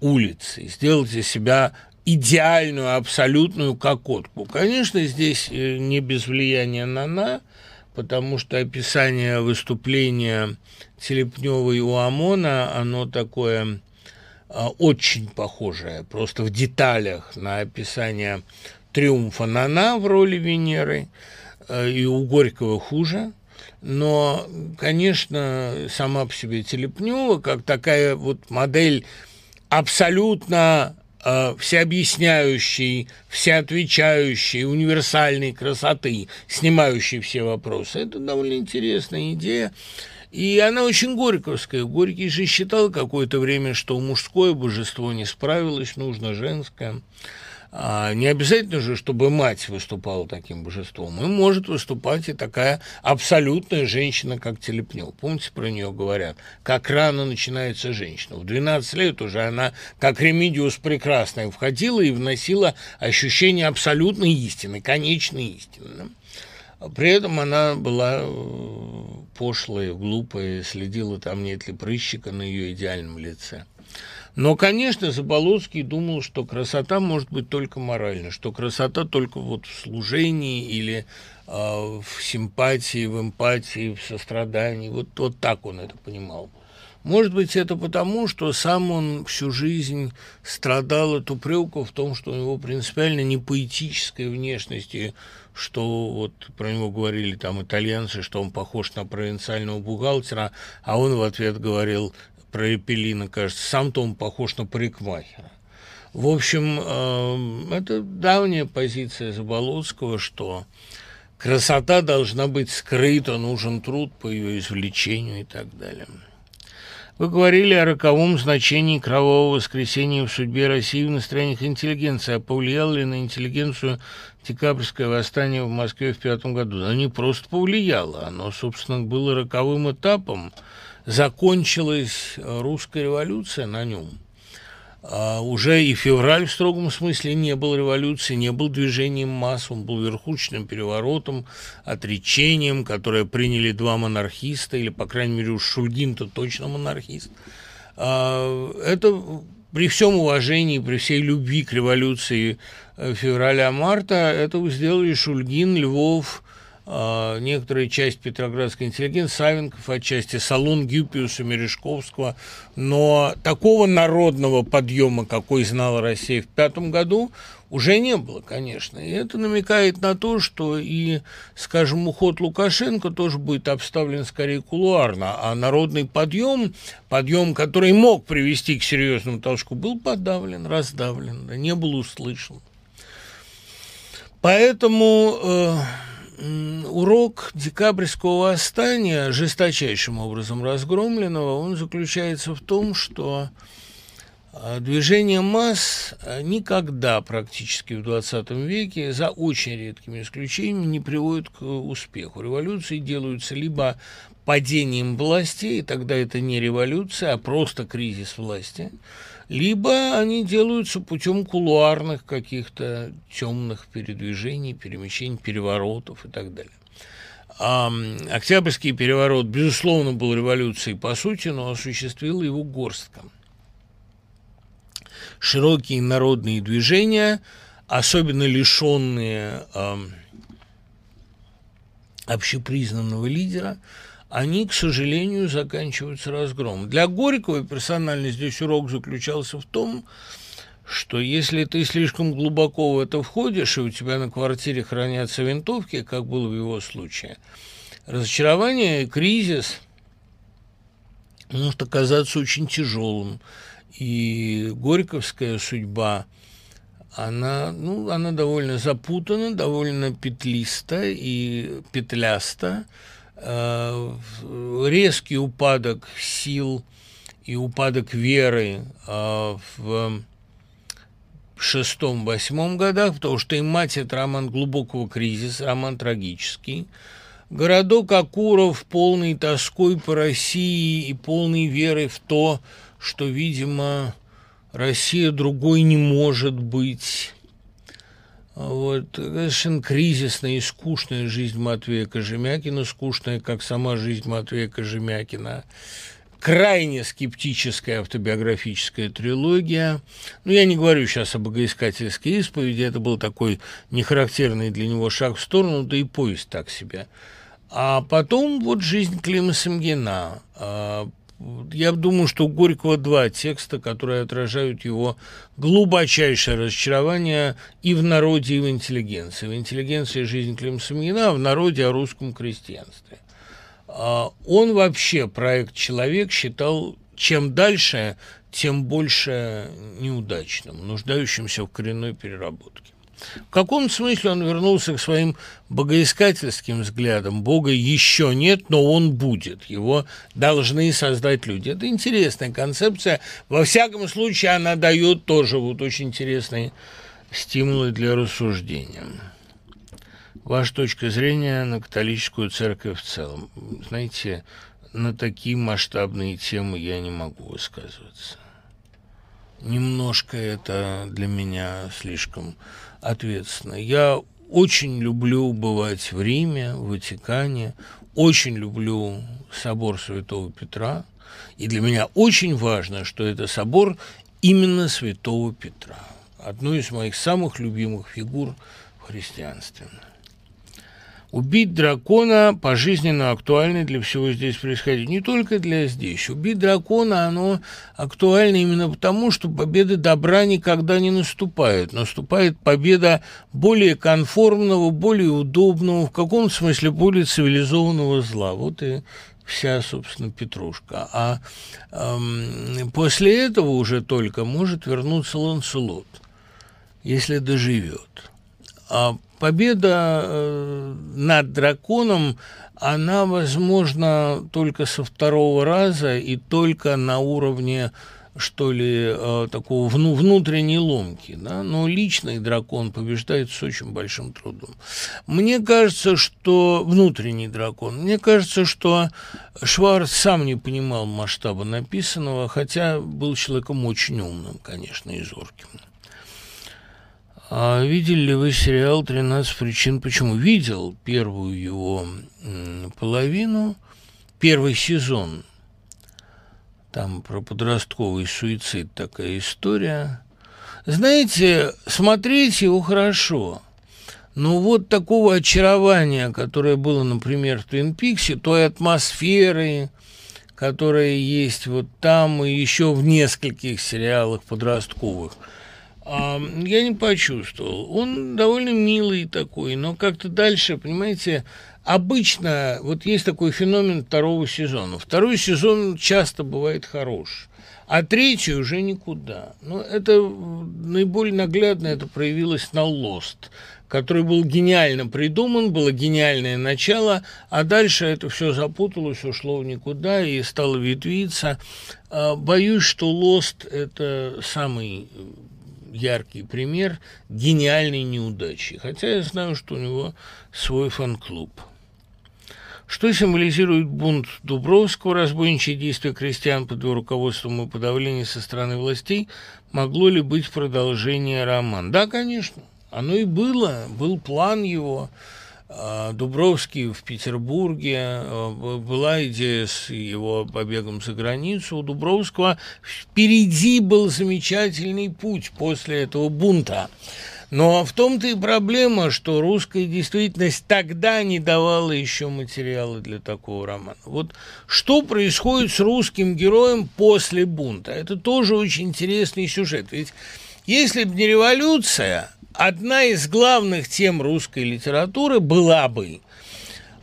улицы, сделать из себя идеальную, абсолютную кокотку. Конечно, здесь э, не без влияния Нана, потому что описание выступления Телепневой у ОМОНа, оно такое а, очень похожее, просто в деталях на описание триумфа Нана в роли Венеры, э, и у Горького хуже – но, конечно, сама по себе Телепнева, как такая вот модель абсолютно э, всеобъясняющей, всеотвечающей, универсальной красоты, снимающей все вопросы. Это довольно интересная идея. И она очень горьковская. Горький же считал какое-то время, что мужское божество не справилось, нужно женское. А не обязательно же, чтобы мать выступала таким божеством. И может выступать и такая абсолютная женщина, как Телепнев. Помните, про нее говорят? Как рано начинается женщина. В 12 лет уже она, как Ремидиус прекрасная, входила и вносила ощущение абсолютной истины, конечной истины. При этом она была э, пошлая, глупая, следила, там нет ли прыщика на ее идеальном лице. Но, конечно, Заболоцкий думал, что красота может быть только моральной, что красота только вот в служении или э, в симпатии, в эмпатии, в сострадании. Вот, вот так он это понимал. Может быть, это потому, что сам он всю жизнь страдал от упреков в том, что у него принципиально не поэтическая внешность, и что вот про него говорили там итальянцы, что он похож на провинциального бухгалтера, а он в ответ говорил, про Эпелина, кажется. Сам-то он похож на парикмахера. В общем, э, это давняя позиция Заболоцкого, что красота должна быть скрыта, нужен труд по ее извлечению и так далее. Вы говорили о роковом значении кровавого воскресенья в судьбе России в настроениях интеллигенции. А повлияло ли на интеллигенцию декабрьское восстание в Москве в пятом году? Оно не просто повлияло, оно, собственно, было роковым этапом. Закончилась русская революция на нем – а уже и февраль в строгом смысле не был революцией, не был движением масс, он был верхушечным переворотом, отречением, которое приняли два монархиста, или, по крайней мере, уж Шульгин-то точно монархист. А, это при всем уважении, при всей любви к революции э, февраля-марта, это сделали Шульгин, Львов, некоторая часть петроградской интеллигенции, Савенков отчасти, Салон Гюпиуса, Мережковского, но такого народного подъема, какой знала Россия в пятом году, уже не было, конечно. И это намекает на то, что и, скажем, уход Лукашенко тоже будет обставлен скорее кулуарно, а народный подъем, подъем, который мог привести к серьезному толчку, был подавлен, раздавлен, не был услышан. Поэтому э, урок декабрьского восстания, жесточайшим образом разгромленного, он заключается в том, что а, движение масс а, никогда практически в 20 веке, за очень редкими исключениями, не приводит к успеху. Революции делаются либо падением власти, и тогда это не революция, а просто кризис власти – либо они делаются путем кулуарных каких-то темных передвижений, перемещений, переворотов и так далее. А Октябрьский переворот, безусловно, был революцией по сути, но осуществил его горстка. Широкие народные движения, особенно лишенные э, общепризнанного лидера, они, к сожалению, заканчиваются разгромом. Для Горького персонально здесь урок заключался в том, что если ты слишком глубоко в это входишь, и у тебя на квартире хранятся винтовки, как было в его случае, разочарование, кризис может оказаться очень тяжелым. И горьковская судьба, она, ну, она довольно запутана, довольно петлиста и петляста, резкий упадок сил и упадок веры э, в шестом-восьмом годах, потому что и мать это роман глубокого кризиса, роман трагический. Городок Акуров полный тоской по России и полной верой в то, что, видимо, Россия другой не может быть. Вот, совершенно кризисная и скучная жизнь Матвея Кожемякина, скучная, как сама жизнь Матвея Кожемякина. Крайне скептическая автобиографическая трилогия. Ну, я не говорю сейчас о богоискательской исповеди, это был такой нехарактерный для него шаг в сторону, да и повесть так себе. А потом вот жизнь Клима Самгина, а, я думаю, что у Горького два текста, которые отражают его глубочайшее разочарование и в народе, и в интеллигенции. В интеллигенции жизнь Клима Самгина, а в народе о русском крестьянстве. А, он вообще проект «Человек» считал чем дальше, тем больше неудачным, нуждающимся в коренной переработке. В каком смысле он вернулся к своим богоискательским взглядам? Бога еще нет, но он будет. Его должны создать люди. Это интересная концепция. Во всяком случае, она дает тоже вот очень интересные стимулы для рассуждения. Ваша точка зрения на католическую церковь в целом. Знаете, на такие масштабные темы я не могу высказываться. Немножко это для меня слишком ответственно. Я очень люблю бывать в Риме, в Ватикане, очень люблю собор Святого Петра, и для меня очень важно, что это собор именно Святого Петра, одной из моих самых любимых фигур в христианстве. Убить дракона пожизненно актуально для всего здесь происходить. Не только для здесь. Убить дракона, оно актуально именно потому, что победа добра никогда не наступает. Наступает победа более конформного, более удобного, в каком смысле более цивилизованного зла. Вот и вся, собственно, петрушка. А эм, после этого уже только может вернуться Ланселот, если доживет. А победа э, над драконом, она возможна только со второго раза и только на уровне что ли, э, такого вну, внутренней ломки, да? но личный дракон побеждает с очень большим трудом. Мне кажется, что внутренний дракон, мне кажется, что Шварц сам не понимал масштаба написанного, хотя был человеком очень умным, конечно, и зорким. А видели ли вы сериал «13 причин почему»? Видел первую его половину, первый сезон – там про подростковый суицид такая история. Знаете, смотреть его хорошо. Но вот такого очарования, которое было, например, в Твин Пиксе, той атмосферы, которая есть вот там и еще в нескольких сериалах подростковых, я не почувствовал. Он довольно милый такой, но как-то дальше, понимаете, обычно вот есть такой феномен второго сезона. Второй сезон часто бывает хорош, а третий уже никуда. Но это наиболее наглядно это проявилось на Lost, который был гениально придуман, было гениальное начало, а дальше это все запуталось, ушло в никуда и стало ветвиться. А, боюсь, что Lost – это самый яркий пример гениальной неудачи. Хотя я знаю, что у него свой фан-клуб. Что символизирует бунт Дубровского, разбойничье действия крестьян под его руководством и подавление со стороны властей? Могло ли быть продолжение романа? Да, конечно, оно и было, был план его. А, Дубровский в Петербурге, а, была идея с его побегом за границу. У Дубровского впереди был замечательный путь после этого бунта. Но в том-то и проблема, что русская действительность тогда не давала еще материала для такого романа. Вот что происходит с русским героем после бунта? Это тоже очень интересный сюжет. Ведь если бы не революция, одна из главных тем русской литературы была бы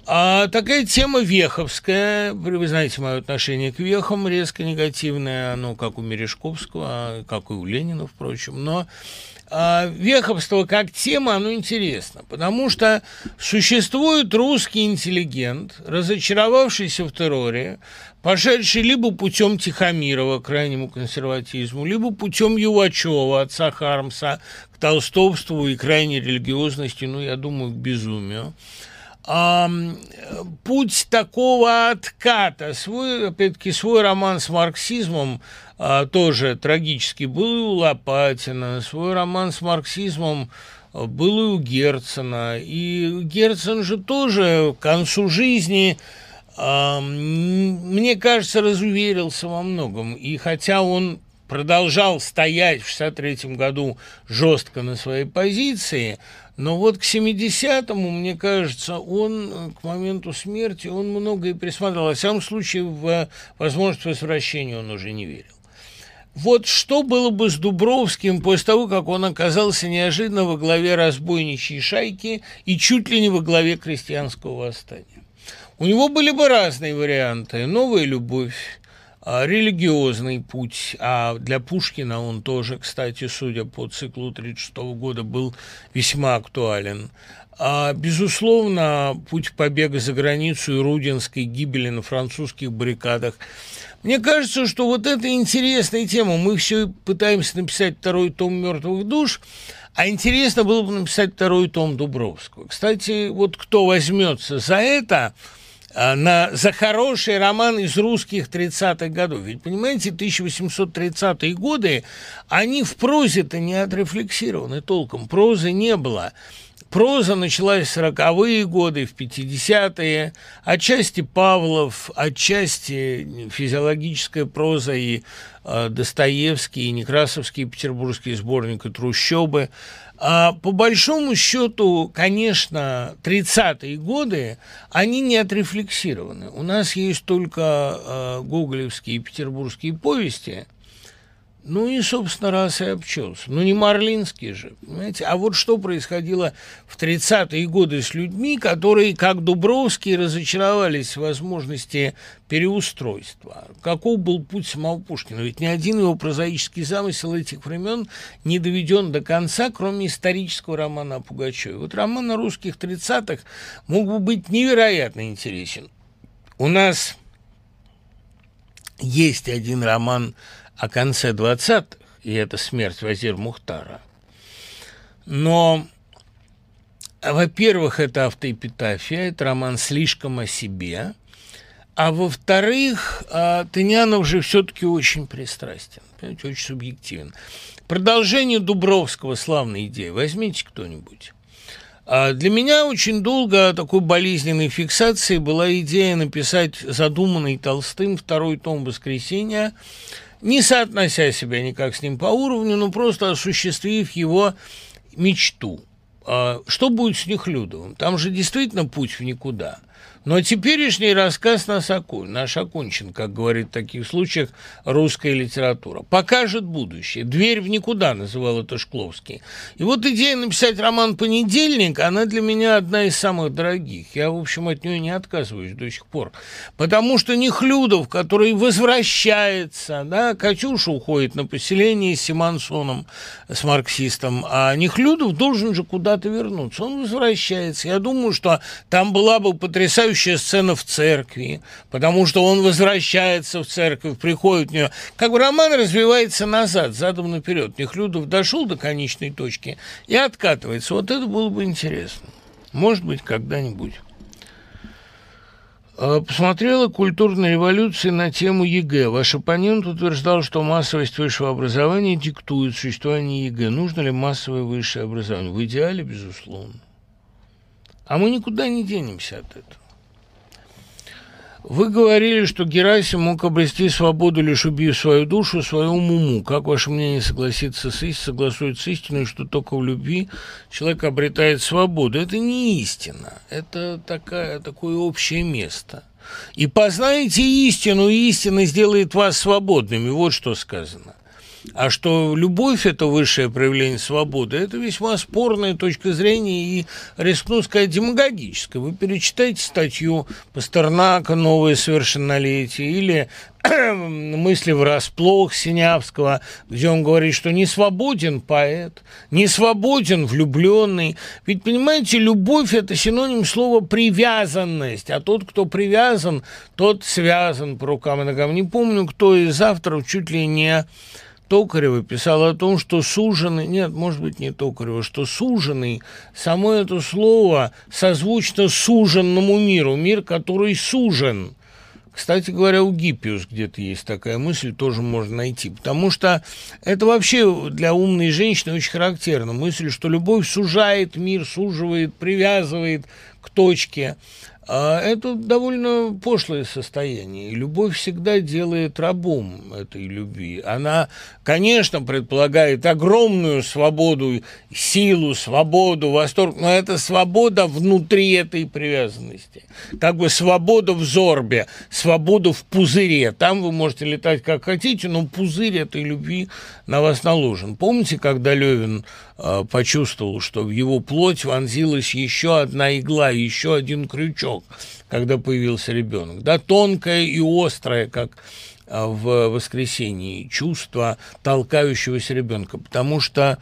а такая тема веховская, вы знаете мое отношение к вехам, резко негативное, оно как у Мережковского, как и у Ленина, впрочем, но а, веховство как тема, оно интересно, потому что существует русский интеллигент, разочаровавшийся в терроре, пошедший либо путем Тихомирова крайнему консерватизму, либо путем Ювачева, отца Хармса, к толстовству и крайней религиозности, ну, я думаю, к безумию. А, путь такого отката, свой, опять-таки, свой роман с марксизмом а, тоже трагический был у Лопатина, свой роман с марксизмом а, был и у Герцена. И Герцен же тоже к концу жизни, мне кажется, разуверился во многом. И хотя он продолжал стоять в 1963 году жестко на своей позиции, но вот к 70-му, мне кажется, он э, к моменту смерти, он многое присматривал. Во всяком случае, в возможность возвращения он уже не верил. Вот что было бы с Дубровским после того, как он оказался неожиданно во главе разбойничьей шайки и чуть ли не во главе крестьянского восстания? У него были бы разные варианты. Новая любовь, а, религиозный путь, а для Пушкина он тоже, кстати, судя по циклу 1936 года, был весьма актуален. А, безусловно, путь побега за границу и рудинской гибели на французских баррикадах. Мне кажется, что вот это интересная тема. Мы все пытаемся написать второй том «Мертвых душ», а интересно было бы написать второй том Дубровского. Кстати, вот кто возьмется за это – на, за хороший роман из русских 30-х годов. Ведь, понимаете, 1830-е годы, они в прозе-то не отрефлексированы толком. Прозы не было. Проза началась в 40-е годы, в 50-е, отчасти Павлов, отчасти физиологическая проза и э, Достоевский, и Некрасовский петербургский сборник и «Трущобы». А по большому счету, конечно, 30-е годы, они не отрефлексированы. У нас есть только э, гоголевские и петербургские повести, Ну и, собственно, раз и обчелся. Ну не Марлинский же, понимаете? А вот что происходило в 30-е годы с людьми, которые, как Дубровский, разочаровались в возможности переустройства. Каков был путь самого Пушкина? Ведь ни один его прозаический замысел этих времен не доведен до конца, кроме исторического романа о Пугачеве. Вот роман о русских 30-х мог бы быть невероятно интересен. У нас есть один роман о конце 20-х, и это смерть Вазир Мухтара. Но, во-первых, это автоэпитафия, это роман слишком о себе, а во-вторых, а, Тынянов же все-таки очень пристрастен, очень субъективен. Продолжение Дубровского славной идеи. Возьмите кто-нибудь. А для меня очень долго такой болезненной фиксацией была идея написать задуманный Толстым второй том «Воскресенья», не соотнося себя никак с ним по уровню, но просто осуществив его мечту. А что будет с Нехлюдовым? Там же действительно путь в никуда – но теперешний рассказ нас окон, наш окончен, как говорит в таких случаях русская литература. Покажет будущее. «Дверь в никуда» называл это Шкловский. И вот идея написать роман «Понедельник», она для меня одна из самых дорогих. Я, в общем, от нее не отказываюсь до сих пор. Потому что Нехлюдов, который возвращается, да, Катюша уходит на поселение с Симонсоном, с марксистом, а Нехлюдов должен же куда-то вернуться. Он возвращается. Я думаю, что там была бы потрясающая следующая сцена в церкви, потому что он возвращается в церковь, приходит в нее. Как бы роман развивается назад, задом наперед. Нехлюдов дошел до конечной точки и откатывается. Вот это было бы интересно. Может быть, когда-нибудь. А, посмотрела культурная революция на тему ЕГЭ. Ваш оппонент утверждал, что массовость высшего образования диктует существование ЕГЭ. Нужно ли массовое высшее образование? В идеале, безусловно. А мы никуда не денемся от этого. Вы говорили, что Герасим мог обрести свободу, лишь убив свою душу, свою уму. Как ваше мнение согласится с истиной, согласует с истиной, что только в любви человек обретает свободу? Это не истина, это такая, такое общее место. И познайте истину, и истина сделает вас свободными. Вот что сказано. А что любовь – это высшее проявление свободы, это весьма спорная точка зрения и, рискну сказать, демагогическая. Вы перечитайте статью Пастернака «Новое совершеннолетие» или мысли врасплох Синявского, где он говорит, что не свободен поэт, не свободен влюбленный. Ведь, понимаете, любовь – это синоним слова «привязанность», а тот, кто привязан, тот связан по рукам и ногам. Не помню, кто из авторов чуть ли не Токарева писала о том, что суженый, нет, может быть, не Токарева, что суженый, само это слово созвучно суженному миру, мир, который сужен. Кстати говоря, у Гиппиус где-то есть такая мысль, тоже можно найти. Потому что это вообще для умной женщины очень характерно. Мысль, что любовь сужает мир, суживает, привязывает к точке. А это довольно пошлое состояние. Любовь всегда делает рабом этой любви. Она, конечно, предполагает огромную свободу, силу, свободу, восторг, но это свобода внутри этой привязанности. Как бы свобода в зорбе, свобода в пузыре. Там вы можете летать как хотите, но пузырь этой любви на вас наложен. Помните, когда Левин Э, почувствовал, что в его плоть вонзилась еще одна игла, еще один крючок, когда появился ребенок. Да, тонкое и острое, как э, в воскресенье, чувство толкающегося ребенка, потому что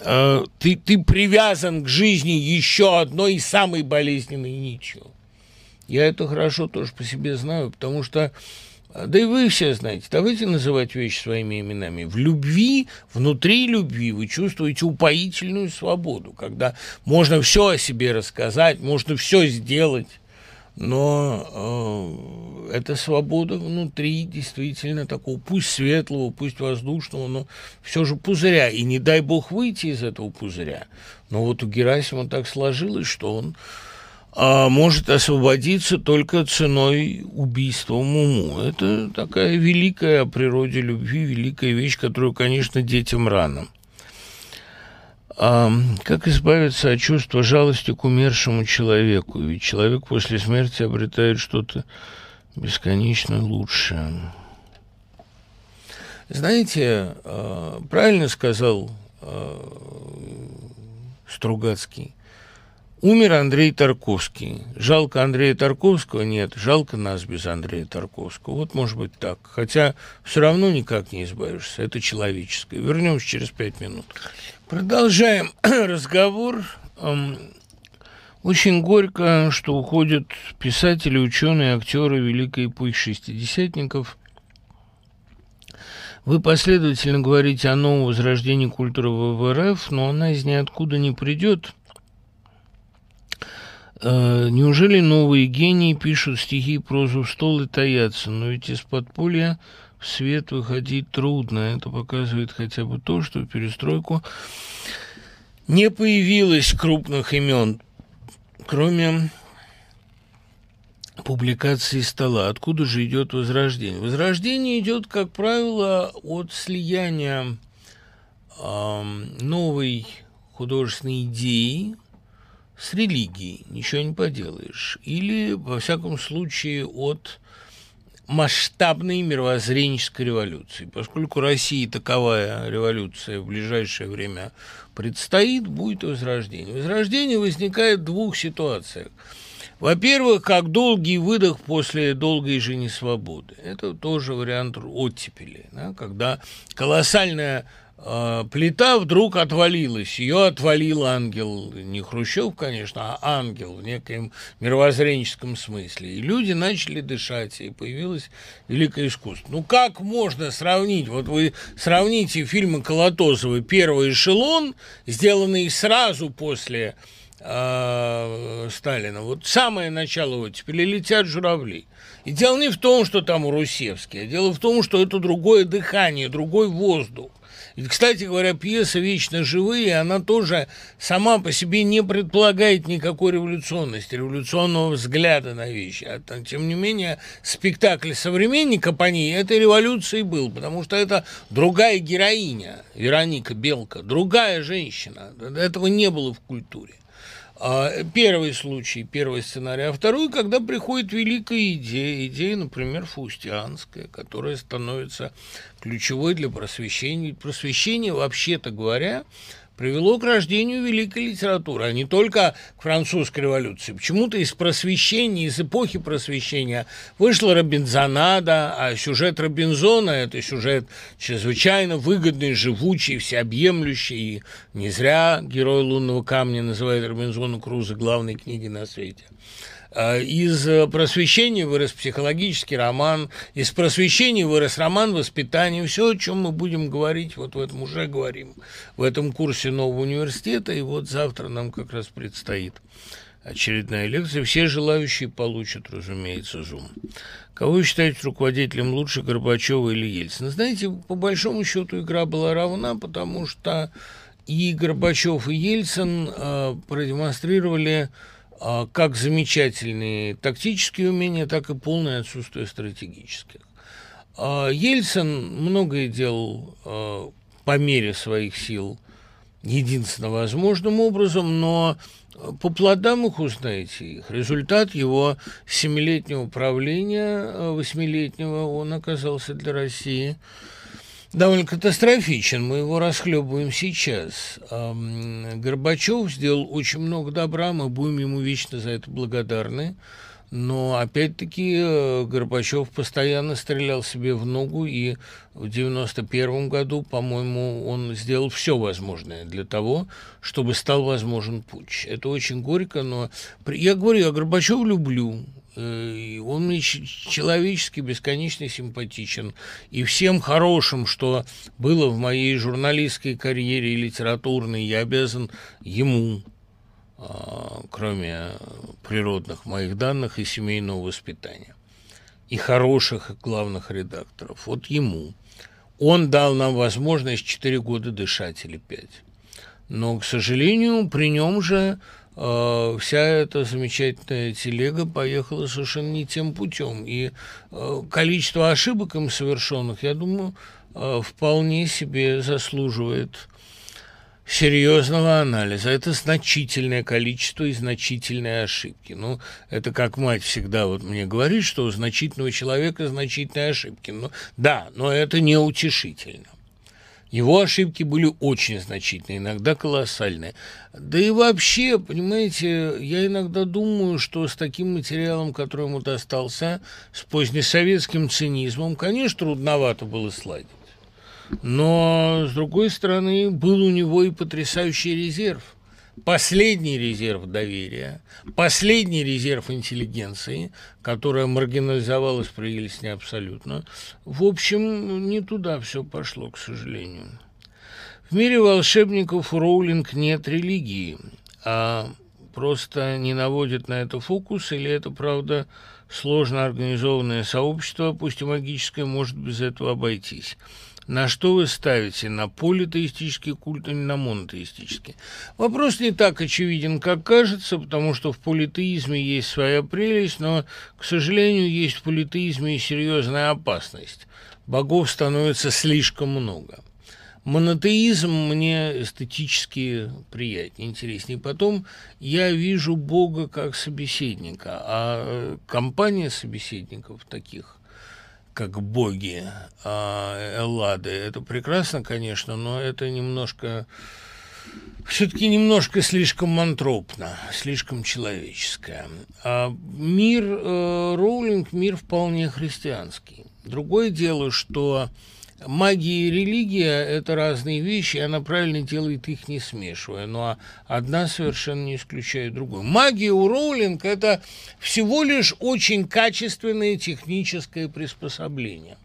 э, ты, ты привязан к жизни еще одной самой болезненной нитью. Я это хорошо тоже по себе знаю, потому что да и вы все знаете, давайте называть вещи своими именами. В любви, внутри любви вы чувствуете упоительную свободу, когда можно все о себе рассказать, можно все сделать, но э, эта свобода внутри действительно такого, пусть светлого, пусть воздушного, но все же пузыря. И не дай бог выйти из этого пузыря. Но вот у Герасима так сложилось, что он а может освободиться только ценой убийства Муму. Это такая великая о природе любви, великая вещь, которую, конечно, детям рано. А как избавиться от чувства жалости к умершему человеку? Ведь человек после смерти обретает что-то бесконечно лучшее. Знаете, э, правильно сказал э, Стругацкий. Умер Андрей Тарковский. Жалко Андрея Тарковского? Нет, жалко нас без Андрея Тарковского. Вот может быть так. Хотя все равно никак не избавишься. Это человеческое. Вернемся через пять минут. Продолжаем разговор. Очень горько, что уходят писатели, ученые, актеры великой эпохи шестидесятников. Вы последовательно говорите о новом возрождении культуры в РФ, но она из ниоткуда не придет. Э, неужели новые гении пишут стихи и прозу в стол и таятся? Но ведь из подполья в свет выходить трудно. Это показывает хотя бы то, что в перестройку не появилось крупных имен кроме публикации стола. Откуда же идет возрождение? Возрождение идет, как правило, от слияния э, новой художественной идеи с религией. Ничего не поделаешь. Или, во всяком случае, от масштабной мировоззренческой революции. Поскольку России таковая революция в ближайшее время предстоит, будет возрождение. Возрождение возникает в двух ситуациях. Во-первых, как долгий выдох после долгой же несвободы. Это тоже вариант оттепели, да, когда колоссальная плита вдруг отвалилась. Ее отвалил ангел, не Хрущев, конечно, а ангел в некоем мировоззренческом смысле. И люди начали дышать, и появилось великое искусство. Ну, как можно сравнить? Вот вы сравните фильмы Колотозова «Первый эшелон», сделанный сразу после э, Сталина. Вот самое начало вот теперь летят журавли. И дело не в том, что там Русевский, а дело в том, что это другое дыхание, другой воздух. И, кстати говоря, пьеса «Вечно живые», она тоже сама по себе не предполагает никакой революционности, революционного взгляда на вещи. А, тем не менее, спектакль «Современника» по ней этой революцией был, потому что это другая героиня, Вероника Белка, другая женщина. Этого не было в культуре. А, первый случай, первый сценарий. А второй, когда приходит великая идея, идея, например, фаустианская, которая становится ключевой для просвещения. Просвещение, вообще-то говоря, привело к рождению великой литературы, а не только к французской революции. Почему-то из просвещения, из эпохи просвещения вышла Робинзонада, а сюжет Робинзона – это сюжет чрезвычайно выгодный, живучий, всеобъемлющий. И не зря герой «Лунного камня» называет Робинзона Круза главной книги на свете. А, из э, просвещения вырос психологический роман, из просвещения вырос роман воспитания. Все, о чем мы будем говорить, вот в этом уже говорим, в этом курсе нового университета. И вот завтра нам как раз предстоит очередная лекция. Все желающие получат, разумеется, Zoom. Кого считаете руководителем лучше, Горбачева или Ельцина? Знаете, по большому счету игра была равна, потому что и Горбачев, и Ельцин э, продемонстрировали как замечательные тактические умения, так и полное отсутствие стратегических. А, Ельцин многое делал а, по мере своих сил единственно возможным образом, но по плодам их узнаете их. Результат его семилетнего правления, восьмилетнего, он оказался для России – довольно катастрофичен. Мы его расхлебываем сейчас. Горбачев сделал очень много добра, мы будем ему вечно за это благодарны. Но опять-таки э, Горбачев постоянно стрелял себе в ногу, и в 91 году, по-моему, он сделал все возможное для того, чтобы стал возможен путь. Это очень горько, но я говорю, я Горбачева люблю. Э, он мне человечески бесконечно симпатичен. И всем хорошим, что было в моей журналистской карьере и литературной, я обязан ему, а, кроме природных моих данных и семейного воспитания. И хороших главных редакторов. Вот ему. Он дал нам возможность 4 года дышать или 5. Но, к сожалению, при нем же Э, вся эта замечательная телега поехала совершенно не тем путем. И э, количество ошибок им совершенных, я думаю, э, вполне себе заслуживает серьезного анализа. Это значительное количество и значительные ошибки. Ну, это как мать всегда вот мне говорит, что у значительного человека значительные ошибки. Ну, да, но это не утешительно. Его ошибки были очень значительные, иногда колоссальные. Да и вообще, понимаете, я иногда думаю, что с таким материалом, который ему достался, с позднесоветским цинизмом, конечно, трудновато было сладить. Но, с другой стороны, был у него и потрясающий резерв. Последний резерв доверия, последний резерв интеллигенции, которая маргинализовалась при Ельцине абсолютно. В общем, не туда все пошло, к сожалению. В мире волшебников у Роулинг нет религии, а просто не наводит на это фокус, или это, правда, сложно организованное сообщество, пусть и магическое, может без этого обойтись. На что вы ставите? На политеистический культ или на монотеистический? Вопрос не так очевиден, как кажется, потому что в политеизме есть своя прелесть, но, к сожалению, есть в политеизме и серьезная опасность. Богов становится слишком много. Монотеизм мне эстетически приятнее, интереснее. Потом я вижу Бога как собеседника, а компания собеседников таких – как боги а, Эллады. Это прекрасно, конечно, но это немножко все-таки немножко слишком мантропно, слишком человеческое. А мир э, Роулинг мир вполне христианский. Другое дело, что магия и религия – это разные вещи, и она правильно делает их не смешивая. Но одна совершенно не исключает другую. Магия у Роулинг – это всего лишь очень качественное техническое приспособление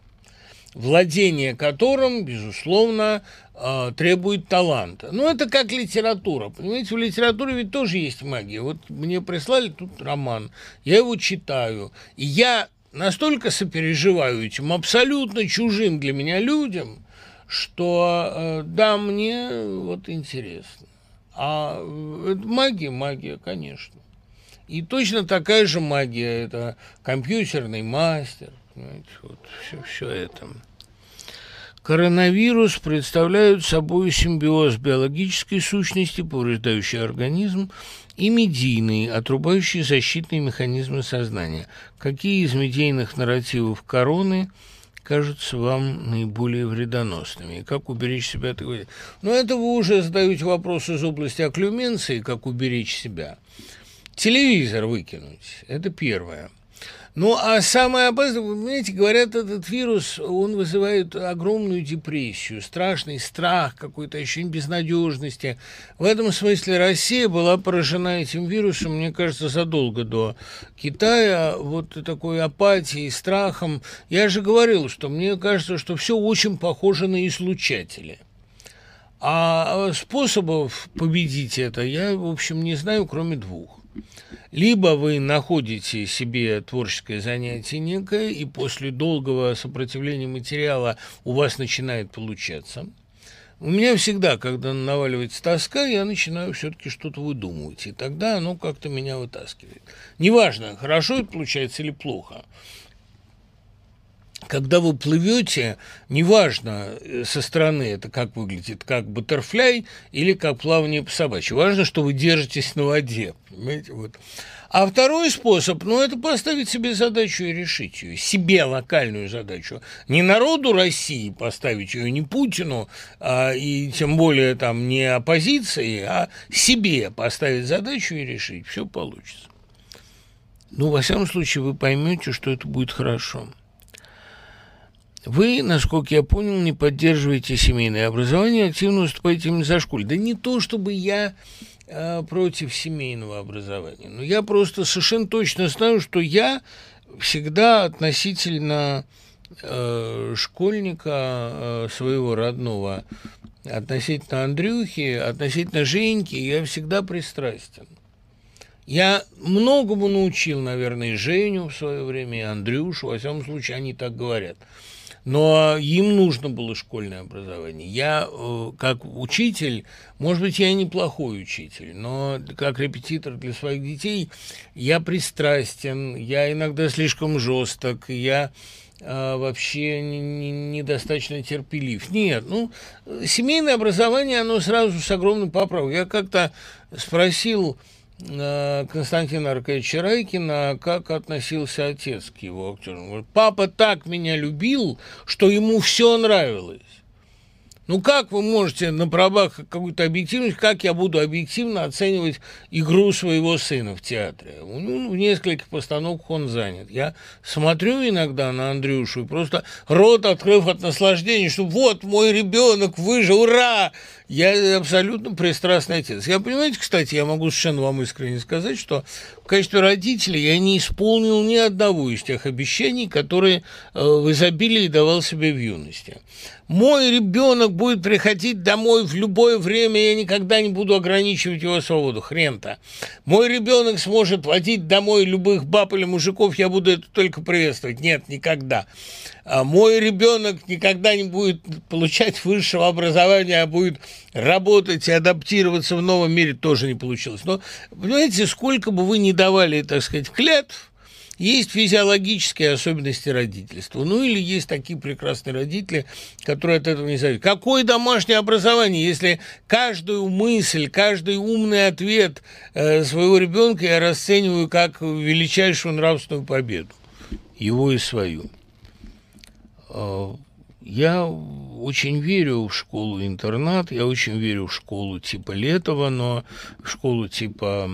владение которым, безусловно, э, требует таланта. Ну, это как литература. Понимаете, в литературе ведь тоже есть магия. Вот мне прислали тут роман, я его читаю, и я настолько сопереживаю этим абсолютно чужим для меня людям, что э, да, мне вот интересно. А э, это магия, магия, конечно. И точно такая же магия, это компьютерный мастер, понимаете, вот все, все это. Коронавирус представляет собой симбиоз биологической сущности, повреждающий организм, и медийные, отрубающие защитные механизмы сознания. Какие из медийных нарративов короны кажутся вам наиболее вредоносными? И как уберечь себя от этого? Но это вы уже задаете вопрос из области окклюменции, как уберечь себя. Телевизор выкинуть – это первое – ну, а самое опасное, вы понимаете, говорят, этот вирус, он вызывает огромную депрессию, страшный страх, какое-то ощущение безнадежности. В этом смысле Россия была поражена этим вирусом, мне кажется, задолго до Китая, вот такой апатией, страхом. Я же говорил, что мне кажется, что все очень похоже на излучатели. А способов победить это я, в общем, не знаю, кроме двух. Либо вы находите себе творческое занятие некое, и после долгого сопротивления материала у вас начинает получаться. У меня всегда, когда наваливается тоска, я начинаю все-таки что-то выдумывать, и тогда оно как-то меня вытаскивает. Неважно, хорошо это получается или плохо когда вы плывете, неважно э, со стороны это как выглядит, как баттерфляй или как плавание по собачьи. Важно, что вы держитесь на воде. Понимаете? Вот. А второй способ, ну, это поставить себе задачу и решить ее, себе локальную задачу. Не народу России поставить ее, не Путину, а, и тем более там не оппозиции, а себе поставить задачу и решить. Все получится. Ну, во всяком случае, вы поймете, что это будет хорошо. Вы, насколько я понял, не поддерживаете семейное образование, активно выступаете именно за школу. Да не то, чтобы я э, против семейного образования, но я просто совершенно точно знаю, что я всегда относительно э, школьника э, своего родного, относительно Андрюхи, относительно Женьки, я всегда пристрастен. Я многому научил, наверное, Женю в свое время, и Андрюшу, во всяком случае, они так говорят – но им нужно было школьное образование. Я, э, как учитель, может быть, я и неплохой учитель, но как репетитор для своих детей я пристрастен, я иногда слишком жесток, я а, вообще недостаточно не, не терпелив. Нет, ну, семейное образование, оно сразу с огромной поправкой. Я как-то спросил э, Константина Аркадьевича Райкина, как относился отец к его актерам. Папа так меня любил, что ему все нравилось. Ну как вы можете на правах какой-то объективности, как я буду объективно оценивать игру своего сына в театре? Ну, в нескольких постановках он занят. Я смотрю иногда на Андрюшу и просто рот открыв от наслаждения, что вот мой ребенок выжил, ура! Я абсолютно пристрастный отец. Я, понимаете, кстати, я могу совершенно вам искренне сказать, что в качестве родителя я не исполнил ни одного из тех обещаний, которые э, в изобилии давал себе в юности. Мой ребенок будет приходить домой в любое время, я никогда не буду ограничивать его свободу. Хрен-то. Мой ребенок сможет водить домой любых баб или мужиков, я буду это только приветствовать. Нет, никогда. А мой ребенок никогда не будет получать высшего образования, а будет работать и адаптироваться в новом мире, тоже не получилось. Но, понимаете, сколько бы вы ни давали, так сказать, клятв, есть физиологические особенности родительства. Ну или есть такие прекрасные родители, которые от этого не зависят. Какое домашнее образование, если каждую мысль, каждый умный ответ э, своего ребенка я расцениваю как величайшую нравственную победу, его и свою. Э, я очень верю в школу-интернат, я очень верю в школу типа Летова, но в школу типа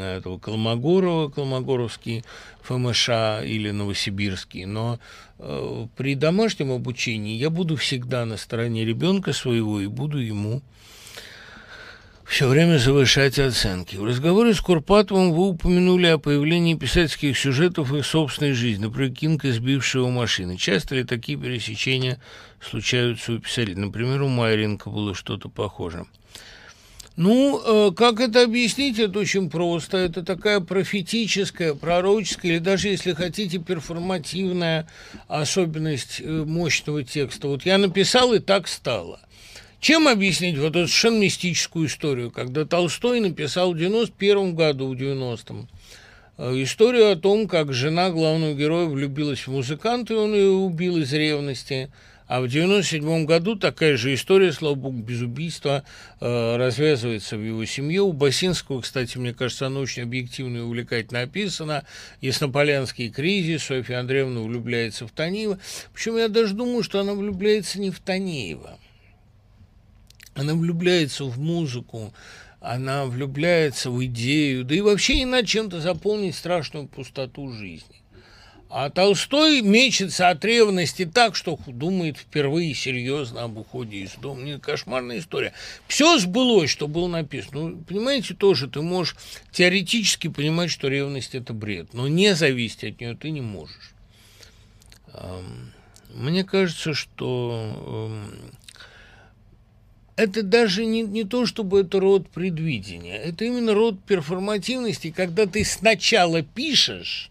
этого Колмогорова, Колмогоровский ФМШ или Новосибирский, но э, при домашнем обучении я буду всегда на стороне ребенка своего и буду ему все время завышать оценки. В разговоре с Курпатовым вы упомянули о появлении писательских сюжетов их собственной жизни, например, Кинг, избившего машины. Часто ли такие пересечения случаются у писателей? Например, у Майренко было что-то похожее. Ну, э, как это объяснить? Это очень просто. Это такая профетическая, пророческая, или даже, если хотите, перформативная особенность э, мощного текста. Вот я написал, и так стало. Чем объяснить вот эту совершенно мистическую историю, когда Толстой написал в 91 году, в 90-м, э, историю о том, как жена главного героя влюбилась в музыканта, и он ее убил из ревности, а в 97 году такая же история, слава богу, без убийства, э, развязывается в его семье. У Басинского, кстати, мне кажется, она очень объективно и увлекательно описана. Яснополянский кризис, Софья Андреевна влюбляется в Танеева. Причем я даже думаю, что она влюбляется не в Танеева, она влюбляется в музыку, она влюбляется в идею, да и вообще надо чем-то заполнить страшную пустоту жизни. А Толстой мечется от ревности так, что думает впервые серьезно об уходе из дома. Не кошмарная история. Все сбылось, что было написано. Ну, понимаете, тоже ты можешь теоретически понимать, что ревность – это бред, но не зависеть от нее ты не можешь. Мне кажется, что это даже не, не то, чтобы это род предвидения, это именно род перформативности, когда ты сначала пишешь,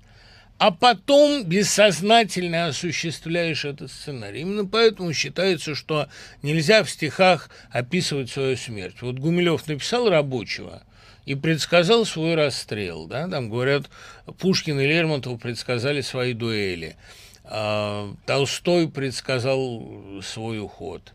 а потом бессознательно осуществляешь этот сценарий. Именно поэтому считается, что нельзя в стихах описывать свою смерть. Вот Гумилев написал «Рабочего», и предсказал свой расстрел. Да? Там, говорят, Пушкин и Лермонтов предсказали свои дуэли. А, Толстой предсказал свой уход –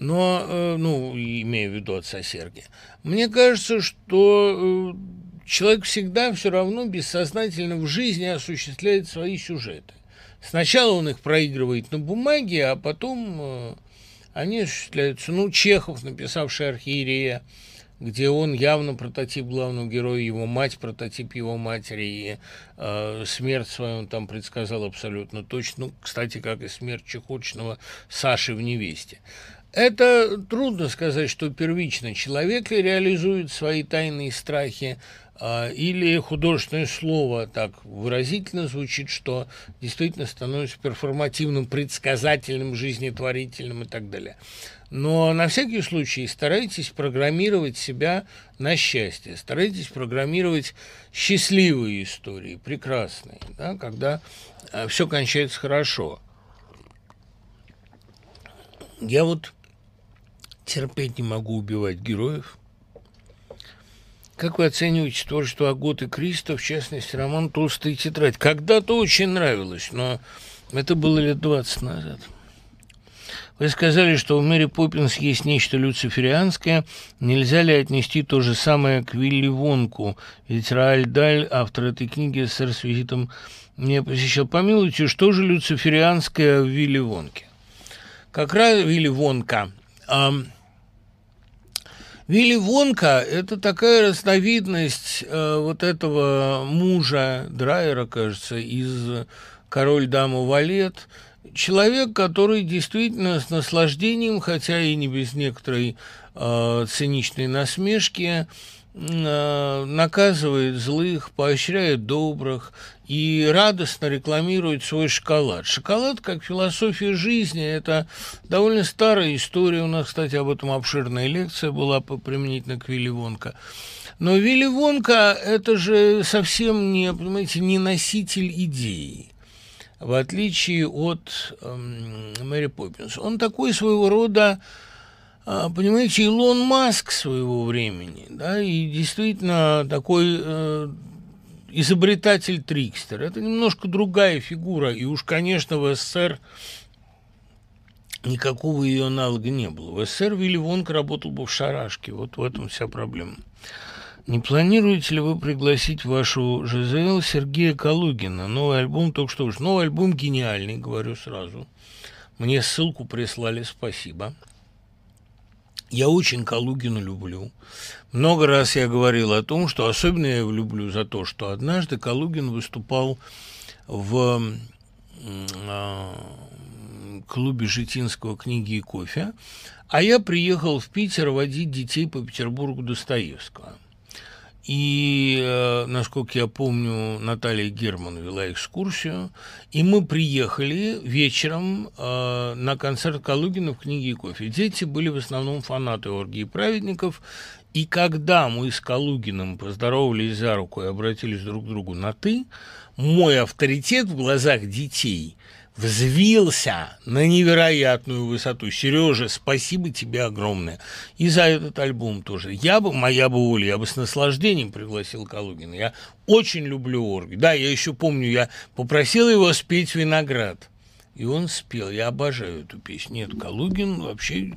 но, э, ну, имею в виду отца Сергия. Мне кажется, что э, человек всегда все равно бессознательно в жизни осуществляет свои сюжеты. Сначала он их проигрывает на бумаге, а потом э, они осуществляются. Ну, Чехов, написавший «Архиерея», где он явно прототип главного героя, его мать прототип его матери, и э, смерть свою он там предсказал абсолютно точно. Ну, кстати, как и смерть Чехотчного Саши в «Невесте». Это трудно сказать, что первично человек реализует свои тайные страхи, а, или художественное слово так выразительно звучит, что действительно становится перформативным, предсказательным, жизнетворительным и так далее. Но на всякий случай старайтесь программировать себя на счастье, старайтесь программировать счастливые истории, прекрасные, да, когда а, все кончается хорошо. Я вот терпеть не могу убивать героев. Как вы оцениваете творчество Аготы Криста, в частности, роман «Толстая тетрадь»? Когда-то очень нравилось, но Это было лет 20 назад. Вы сказали, что в Мэри Поппинс есть нечто люциферианское. Нельзя ли отнести то же самое к Вилли Вонку? Ведь Рааль Даль, автор этой книги, сэр с визитом не посещал. Помилуйте, что же люциферианское в Вилли Вонке? Как раз Вилли Вонка. А, Вилли Вонка – это такая разновидность э, вот этого мужа Драйера, кажется, из «Король, дама, валет», человек, который действительно с наслаждением, хотя и не без некоторой э, циничной насмешки, э, наказывает злых, поощряет добрых и радостно рекламирует свой шоколад. Шоколад, как философия жизни, это довольно старая история. У нас, кстати, об этом обширная лекция была применительно к Вилли Вонка. Но Вилли Вонка – это же совсем не, понимаете, не носитель идеи в отличие от э, Мэри Поппинс. Он такой своего рода, э, понимаете, Илон Маск своего времени, да, и действительно такой э, изобретатель-трикстер. Это немножко другая фигура, и уж, конечно, в СССР никакого ее аналога не было. В СССР Вилли Вонка работал бы в шарашке, вот в этом вся проблема. Не планируете ли вы пригласить вашу ЖЗЛ Сергея Калугина? Новый альбом только что вышел. Новый альбом гениальный, говорю сразу. Мне ссылку прислали, спасибо. Я очень Калугина люблю. Много раз я говорил о том, что особенно я его люблю за то, что однажды Калугин выступал в э, клубе Житинского книги и кофе, а я приехал в Питер водить детей по Петербургу Достоевского – и, э, насколько я помню, Наталья Герман вела экскурсию. И мы приехали вечером э, на концерт Калугина в книге и кофе. Дети были в основном фанаты оргии праведников. И когда мы с Калугиным поздоровались за руку и обратились друг к другу на «ты», мой авторитет в глазах детей взвился на невероятную высоту. Сережа, спасибо тебе огромное. И за этот альбом тоже. Я бы, моя бы воля, я бы с наслаждением пригласил Калугина. Я очень люблю орги. Да, я еще помню, я попросил его спеть «Виноград». И он спел. Я обожаю эту песню. Нет, Калугин вообще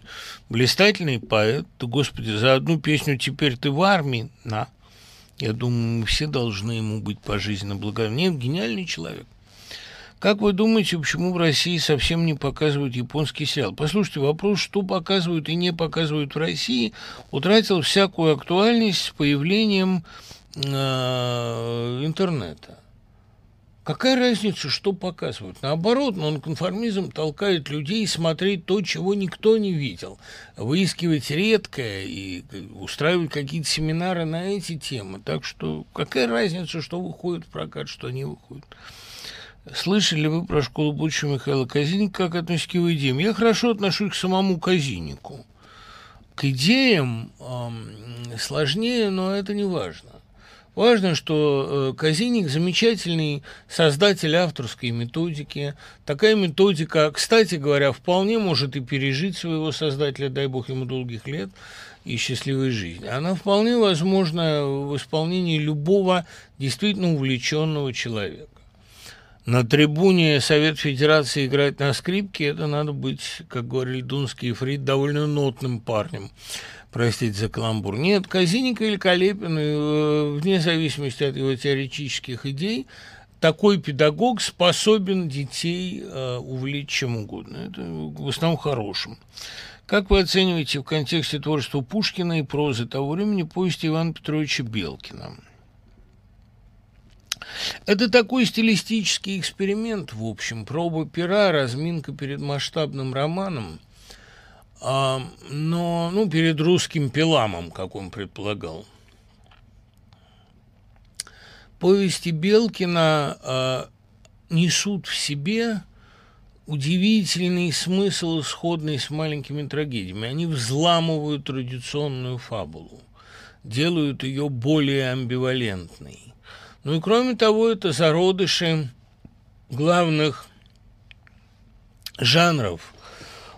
блистательный поэт. Господи, за одну песню «Теперь ты в армии» на. Я думаю, мы все должны ему быть пожизненно благодарны. Нет, гениальный человек. Как вы думаете, почему в России совсем не показывают японский сериал? Послушайте, вопрос, что показывают и не показывают в России, утратил всякую актуальность с появлением э, интернета. Какая разница, что показывают? Наоборот, нонконформизм толкает людей смотреть то, чего никто не видел, выискивать редкое и устраивать какие-то семинары на эти темы. Так что какая разница, что выходит в прокат, что не выходит? Слышали вы про школу будущего Михаила Казинника, как относитесь к его идеям? Я хорошо отношусь к самому Казиннику. К идеям э, сложнее, но это не важно. Важно, что э, Казиник замечательный создатель авторской методики. Такая методика, кстати говоря, вполне может и пережить своего создателя, дай бог ему долгих лет и счастливой жизни. Она вполне возможна в исполнении любого действительно увлеченного человека на трибуне Совет Федерации играть на скрипке, это надо быть, как говорили Дунский и Фрид, довольно нотным парнем. Простите за каламбур. Нет, Казинник великолепен, э, вне зависимости от его теоретических идей, такой педагог способен детей э, увлечь чем угодно. Это в основном хорошим. Как вы оцениваете в контексте творчества Пушкина и прозы того времени повести Ивана Петровича Белкина? Это такой стилистический эксперимент, в общем, проба пера, разминка перед масштабным романом, а, но, ну, перед русским пиламом, как он предполагал. Повести Белкина а, несут в себе удивительный смысл, сходный с маленькими трагедиями. Они взламывают традиционную фабулу, делают ее более амбивалентной. Ну и кроме того, это зародыши главных жанров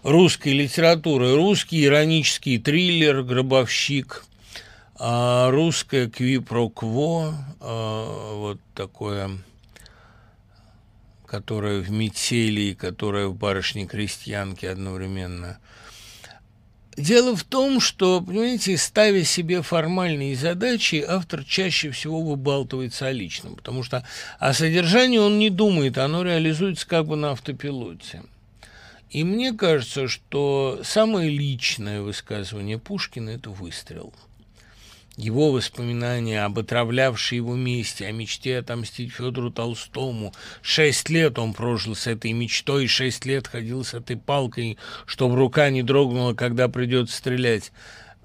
русской литературы. Русский иронический триллер, гробовщик, а русское квипрокво, а, вот такое которая в метели, которая в барышне-крестьянке одновременно. Дело в том, что, понимаете, ставя себе формальные задачи, автор чаще всего выбалтывается о личном, потому что о содержании он не думает, оно реализуется как бы на автопилоте. И мне кажется, что самое личное высказывание Пушкина – это выстрел – его воспоминания об отравлявшей его месте, о мечте отомстить Федору Толстому. Шесть лет он прожил с этой мечтой, шесть лет ходил с этой палкой, чтобы рука не дрогнула, когда придется стрелять.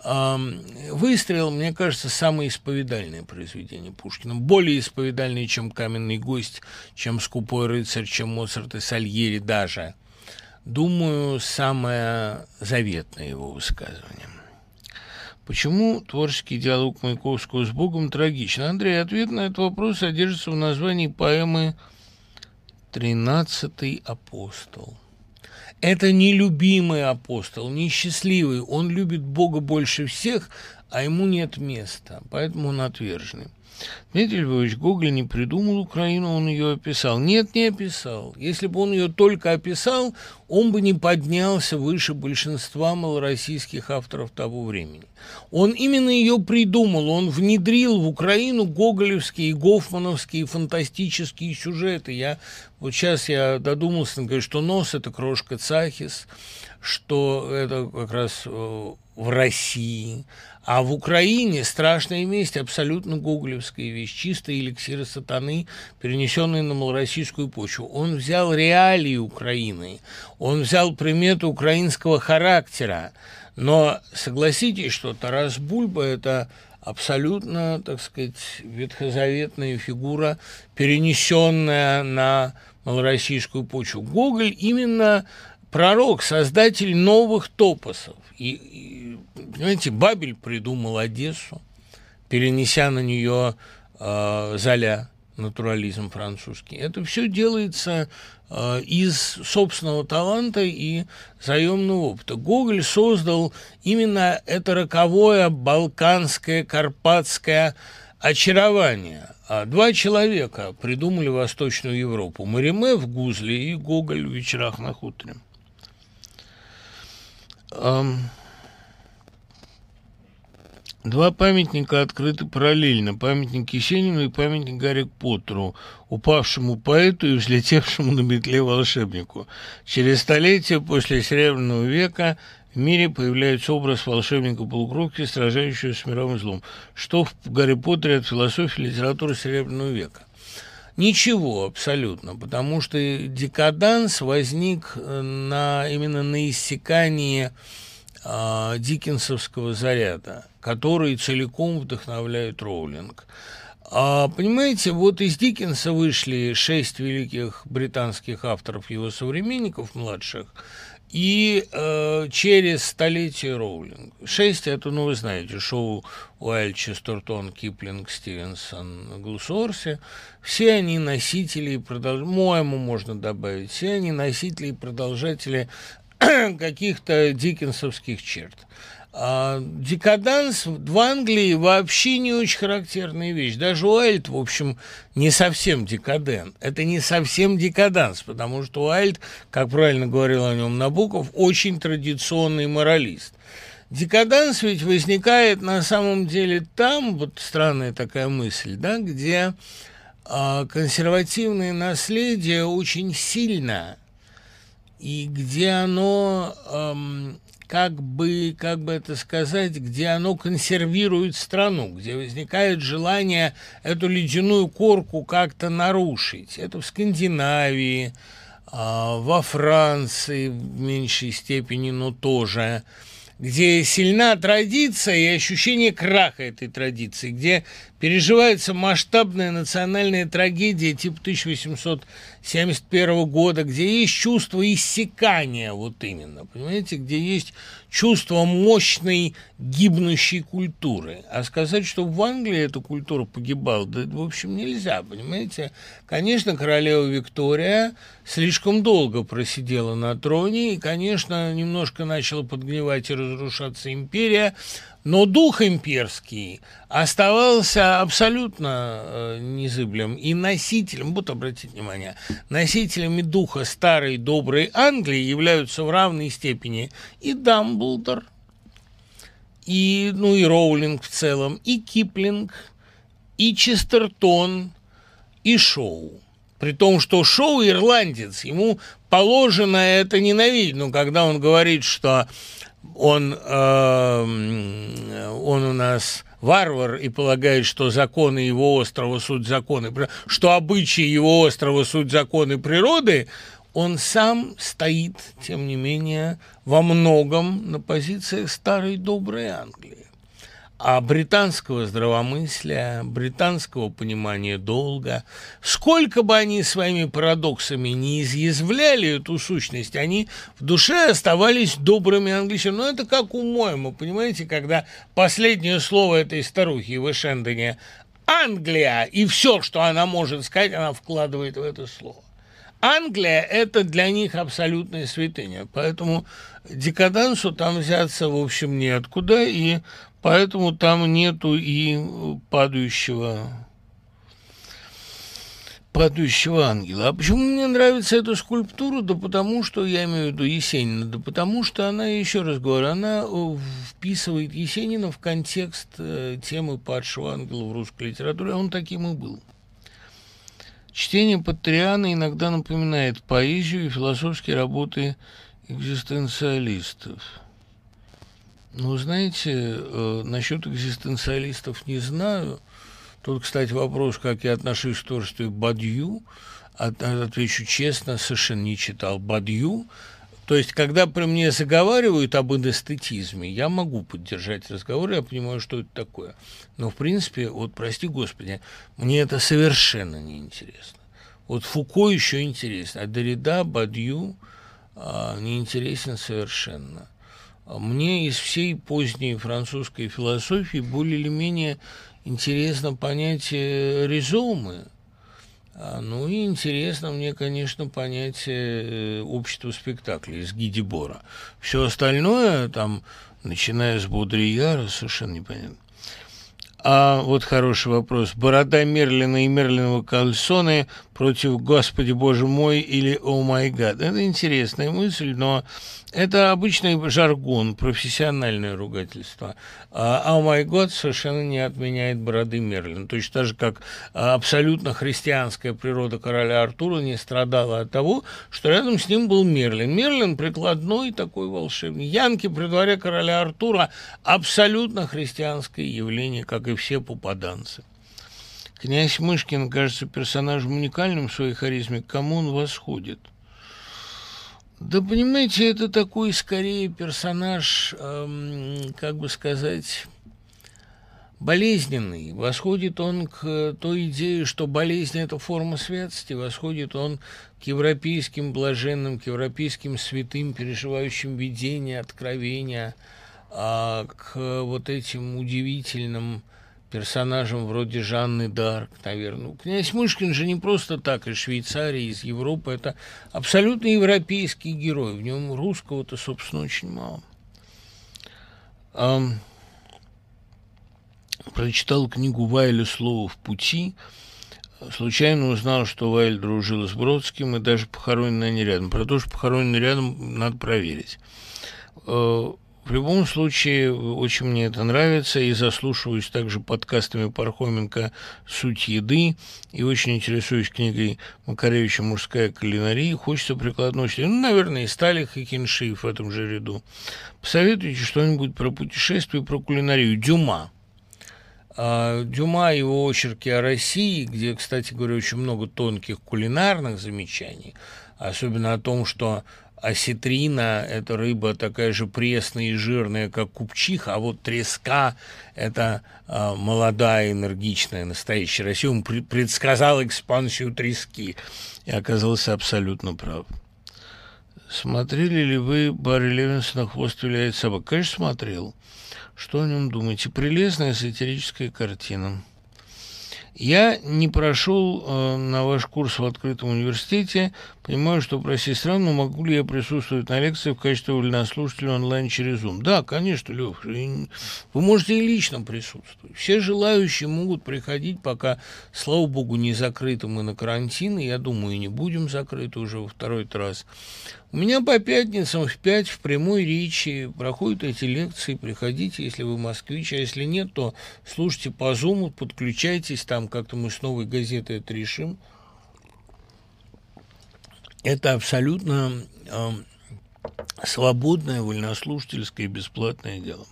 «Выстрел», мне кажется, самое исповедальное произведение Пушкина. Более исповедальное, чем «Каменный гость», чем «Скупой рыцарь», чем «Моцарт и Сальери» даже. Думаю, самое заветное его высказывание. Почему творческий диалог Маяковского с Богом трагичен? Андрей, ответ на этот вопрос содержится в названии поэмы «Тринадцатый апостол». Это нелюбимый апостол, несчастливый. Он любит Бога больше всех, а ему нет места, поэтому он отверженный. Дмитрий Львович Гоголь не придумал Украину, он ее описал. Нет, не описал. Если бы он ее только описал, он бы не поднялся выше большинства малороссийских авторов того времени. Он именно ее придумал, он внедрил в Украину гоголевские, гофмановские фантастические сюжеты. Я, вот сейчас я додумался, говорю, что нос – это крошка Цахис, что это как раз э, в России, а в Украине страшная месть, абсолютно гоголевская вещь, чистый эликсир сатаны, перенесенный на малороссийскую почву. Он взял реалии Украины, он взял приметы украинского характера, но согласитесь, что Тарас Бульба – это абсолютно, так сказать, ветхозаветная фигура, перенесенная на малороссийскую почву. Гоголь именно пророк, создатель новых топосов. И, и понимаете, Бабель придумал Одессу, перенеся на нее э, Золя, натурализм французский. Это все делается э, из собственного таланта и заемного опыта. Гоголь создал именно это роковое балканское, карпатское очарование. А два человека придумали Восточную Европу. Мариме в Гузле и Гоголь в «Вечерах на хуторе». Два памятника открыты параллельно. Памятник Есенину и памятник Гарри Поттеру, упавшему поэту и взлетевшему на метле волшебнику. Через столетия после Серебряного века в мире появляется образ волшебника-полукровки, сражающего с миром и злом. Что в Гарри Поттере от философии литературы Серебряного века? Ничего абсолютно, потому что декаданс возник э, на, именно на иссякании э, диккенсовского заряда, который целиком вдохновляет Роулинг. А, понимаете, вот из Диккенса вышли шесть великих британских авторов, его современников младших – и э, через столетие Роулинг. Шесть – это, ну, вы знаете, шоу Уайльд, Честертон, Киплинг, Стивенсон, Глусорси. Все они носители, продолж... моему можно добавить, все они носители и продолжатели каких-то диккенсовских черт. А декаданс в Англии вообще не очень характерная вещь. Даже Уайльд, в общем, не совсем декадент. Это не совсем декаданс, потому что Уайльд, как правильно говорил о нем Набоков, очень традиционный моралист. Декаданс ведь возникает на самом деле там, вот странная такая мысль, да, где э, консервативное наследие очень сильно, и где оно эм, как бы, как бы это сказать, где оно консервирует страну, где возникает желание эту ледяную корку как-то нарушить. Это в Скандинавии, а, во Франции в меньшей степени, но тоже где сильна традиция и ощущение краха этой традиции, где переживается масштабная национальная трагедия типа 1871 года, где есть чувство иссякания, вот именно, понимаете, где есть чувство мощной гибнущей культуры. А сказать, что в Англии эта культура погибала, да, в общем, нельзя, понимаете. Конечно, королева Виктория слишком долго просидела на троне и, конечно, немножко начала подгнивать и разрушаться империя, но дух имперский оставался абсолютно э, незыблем. И носителем, вот обратите внимание, носителями духа старой доброй Англии являются в равной степени и Дамблдор, и, ну, и Роулинг в целом, и Киплинг, и Честертон, и Шоу. При том, что Шоу ирландец, ему положено это ненавидеть. Но когда он говорит, что он, э, он у нас варвар и полагает, что законы его острова суть законы, что обычаи его острова суть законы природы, он сам стоит, тем не менее, во многом на позициях старой доброй Англии а британского здравомыслия, британского понимания долга. Сколько бы они своими парадоксами не изъязвляли эту сущность, они в душе оставались добрыми англичанами. Но это как у Моема, понимаете, когда последнее слово этой старухи в Эшендене «Англия», и все, что она может сказать, она вкладывает в это слово. Англия – это для них абсолютная святыня, поэтому декадансу там взяться, в общем, неоткуда, и Поэтому там нету и падающего падающего ангела. А почему мне нравится эта скульптура? Да потому что, я имею в виду Есенина, да потому что она, еще раз говорю, она э, вписывает Есенина в контекст э, темы падшего ангела в русской литературе, а он таким и был. Чтение Патриана иногда напоминает поэзию и философские работы экзистенциалистов – ну, знаете, э, насчет экзистенциалистов не знаю. Тут, кстати, вопрос, как я отношусь к творчеству Бадью. От, отвечу честно, совершенно не читал Бадью. То есть, когда при мне заговаривают об эстетизме, я могу поддержать разговор, я понимаю, что это такое. Но, в принципе, вот, прости господи, мне это совершенно неинтересно. Вот Фуко еще интересно, а Дорида, Бадью а, неинтересен совершенно. Мне из всей поздней французской философии более или менее интересно понятие резумы. А, ну и интересно мне, конечно, понятие э, общества спектакля из Гидибора. Все остальное, там, начиная с Бодрияра, совершенно непонятно. А вот хороший вопрос. Борода Мерлина и Мерлинового кальсоны против «Господи, Боже мой» или «О май гад». Это интересная мысль, но это обычный жаргон, профессиональное ругательство. А «О май гад» совершенно не отменяет бороды Мерлина. Точно так же, как абсолютно христианская природа короля Артура не страдала от того, что рядом с ним был Мерлин. Мерлин прикладной такой волшебный. Янки при дворе короля Артура абсолютно христианское явление, как и все попаданцы. Князь Мышкин кажется персонажем уникальным в своей харизме. К кому он восходит? Да, понимаете, это такой, скорее, персонаж, эм, как бы сказать, болезненный. Восходит он к той идее, что болезнь – это форма святости. Восходит он к европейским блаженным, к европейским святым, переживающим видение, откровения, а к вот этим удивительным персонажам вроде Жанны Дарк, наверное. Ну, князь Мышкин же не просто так из Швейцарии, из Европы. Это абсолютно европейский герой. В нем русского-то, собственно, очень мало. Um, прочитал книгу Вайля «Слово в пути». Случайно узнал, что Вайль дружил с Бродским и даже похоронены они рядом. Про то, что похоронены рядом, надо проверить. В любом случае, очень мне это нравится, и заслушиваюсь также подкастами Пархоменко «Суть еды», и очень интересуюсь книгой Макаревича «Мужская кулинария». Хочется прикладной ну, наверное, и Сталих, и Кинши в этом же ряду. Посоветуйте что-нибудь про путешествие, про кулинарию. Дюма. А, Дюма, его очерки о России, где, кстати говоря, очень много тонких кулинарных замечаний, особенно о том, что осетрина – это рыба такая же пресная и жирная, как купчиха, а вот треска – это э, молодая, энергичная, настоящая Россия. Он предсказал экспансию трески и оказался абсолютно прав. Смотрели ли вы Барри Левинсона «Хвост виляет собак»? Конечно, смотрел. Что о нем думаете? Прелестная сатирическая картина. Я не прошел э, на ваш курс в открытом университете, Понимаю, что, прости странно, могу ли я присутствовать на лекции в качестве вольнослушателя онлайн через Zoom? Да, конечно, Лев, вы можете и лично присутствовать. Все желающие могут приходить, пока, слава богу, не закрыты мы на карантин, и я думаю, и не будем закрыты уже во второй раз. У меня по пятницам в пять в прямой речи проходят эти лекции. Приходите, если вы москвич, а если нет, то слушайте по Zoom, подключайтесь, там как-то мы с новой газетой это решим. Это абсолютно э, свободное, вольнослушательское и бесплатное дело.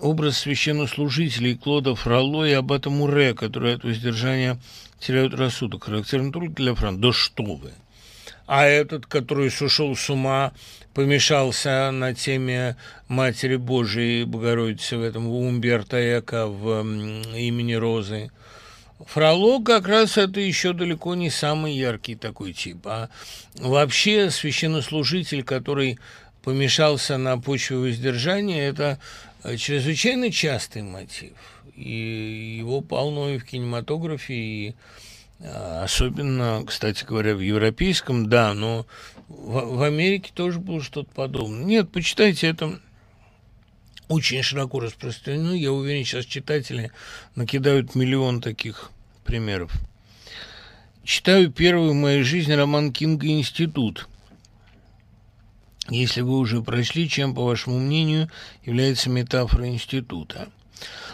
Образ священнослужителей Клода Фроло и Аббата Муре, которые от воздержания теряют рассудок, характерен только для Франции. Да что вы! а этот, который сошел с ума, помешался на теме Матери Божией Богородицы в этом Умберто Эко в имени Розы. Фроло как раз это еще далеко не самый яркий такой тип, а вообще священнослужитель, который помешался на почве воздержания, это чрезвычайно частый мотив. И его полно и в кинематографе, и а, особенно, кстати говоря, в европейском, да, но в, в Америке тоже было что-то подобное. Нет, почитайте это очень широко распространено. Я уверен, сейчас читатели накидают миллион таких примеров. Читаю первый в моей жизни роман Кинга «Институт». Если вы уже прочли, чем, по вашему мнению, является метафора института?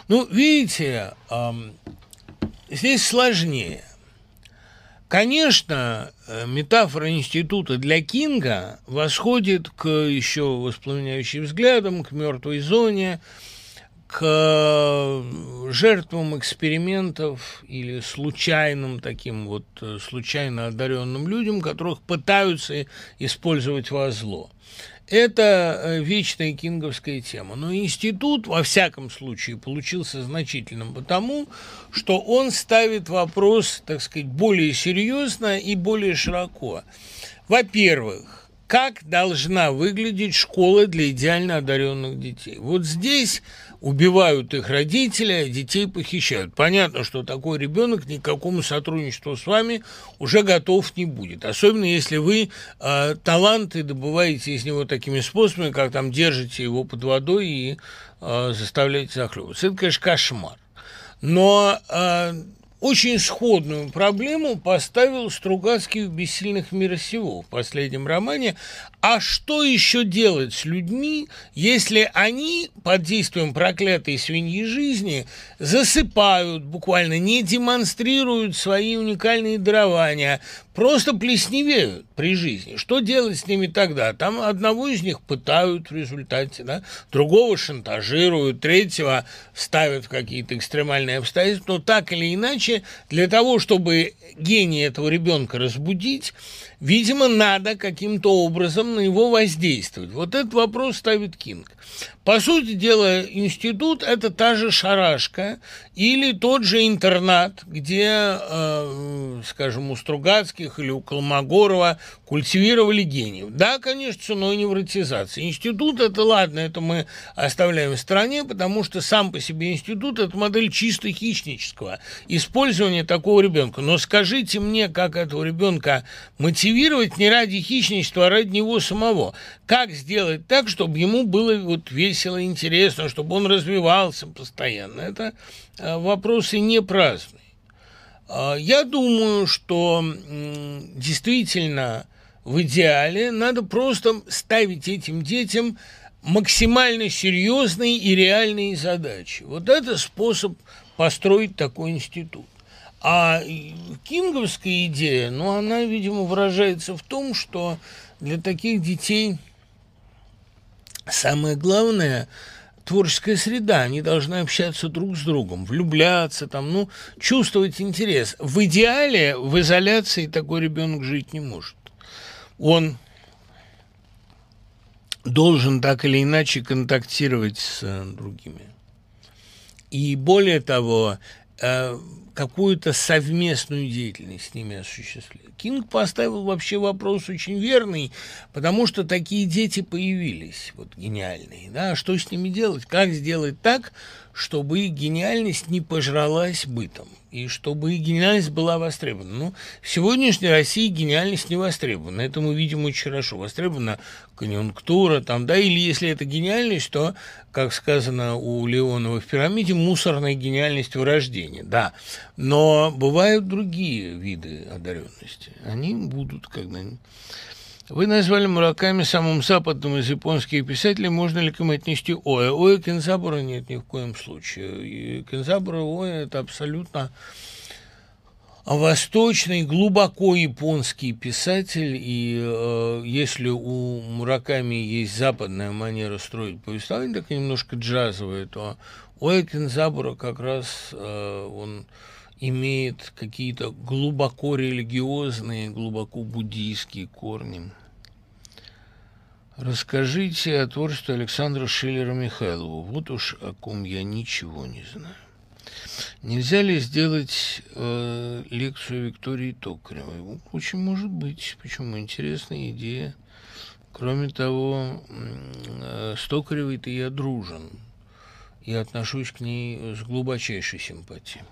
Ну, видите, здесь сложнее. Конечно, э, метафора института для Кинга восходит к еще воспламеняющим взглядам, к мертвой зоне, к жертвам экспериментов или случайным таким вот э, случайно одаренным людям, которых пытаются использовать во зло. Это э, вечная кинговская тема. Но институт, во всяком случае, получился значительным потому, что он ставит вопрос, так сказать, более серьезно и более широко. Во-первых, как должна выглядеть школа для идеально одаренных детей? Вот здесь убивают их родители, а детей похищают. Понятно, что такой ребенок ни к какому сотрудничеству с вами уже готов не будет. Особенно если вы э, таланты добываете из него такими способами, как там держите его под водой и э, заставляете захлебываться. Это, конечно, кошмар. Но э, очень сходную проблему поставил Стругацкий в «Бессильных мира сего» в последнем романе. А что еще делать с людьми, если они под действием проклятой свиньи жизни засыпают, буквально не демонстрируют свои уникальные дарования, просто плесневеют при жизни. Что делать с ними тогда? Там одного из них пытают в результате, да? другого шантажируют, третьего ставят в какие-то экстремальные обстоятельства. Но так или иначе, для того, чтобы гений этого ребенка разбудить, видимо, надо каким-то образом на него воздействовать. Вот этот вопрос ставит Кинг. По сути дела, институт – это та же шарашка или тот же интернат, где, э, скажем, у Стругацких или у Колмогорова культивировали гениев. Да, конечно, ценой невротизации. Институт – это ладно, это мы оставляем в стороне, потому что сам по себе институт – это модель чисто хищнического использования такого ребенка. Но скажите мне, как этого ребенка мотивировать не ради хищничества, а ради него самого? Как сделать так, чтобы ему было вот весело, интересно, чтобы он развивался постоянно. Это э, вопросы не праздные. А, я думаю, что действительно в идеале надо просто ставить этим детям максимально серьезные и реальные задачи. Вот это способ построить такой институт. А кинговская идея, ну, она, видимо, выражается в том, что для таких детей – Самое главное творческая среда, они должны общаться друг с другом, влюбляться, там, ну, чувствовать интерес. В идеале в изоляции такой ребенок жить не может. Он должен так или иначе контактировать с другими. И более того, э, какую-то совместную деятельность с ними осуществлять. Кинг поставил вообще вопрос очень верный, потому что такие дети появились, вот гениальные. Да? Что с ними делать? Как сделать так, чтобы их гениальность не пожралась бытом, и чтобы гениальность была востребована. Ну, в сегодняшней России гениальность не востребована, это мы видим очень хорошо. Востребована конъюнктура, там, да, или если это гениальность, то, как сказано у Леонова в «Пирамиде», мусорная гениальность вырождения, да. Но бывают другие виды одаренности, они будут когда-нибудь. Вы назвали Мураками самым западным из японских писателей. Можно ли к им отнести Оэ? Оэ Кензабура нет ни в коем случае. И Кензабура Оэ – это абсолютно восточный, глубоко японский писатель, и э, если у Мураками есть западная манера строить повествование, так немножко джазовая, то Оэ Кензабура как раз э, он имеет какие-то глубоко религиозные, глубоко буддийские корни. Расскажите о творчестве Александра Шиллера Михайлова. Вот уж о ком я ничего не знаю. Нельзя ли сделать э, лекцию Виктории Токаревой? Очень может быть. Почему? Интересная идея. Кроме того, э, с Токаревой-то я дружен. и отношусь к ней с глубочайшей симпатией.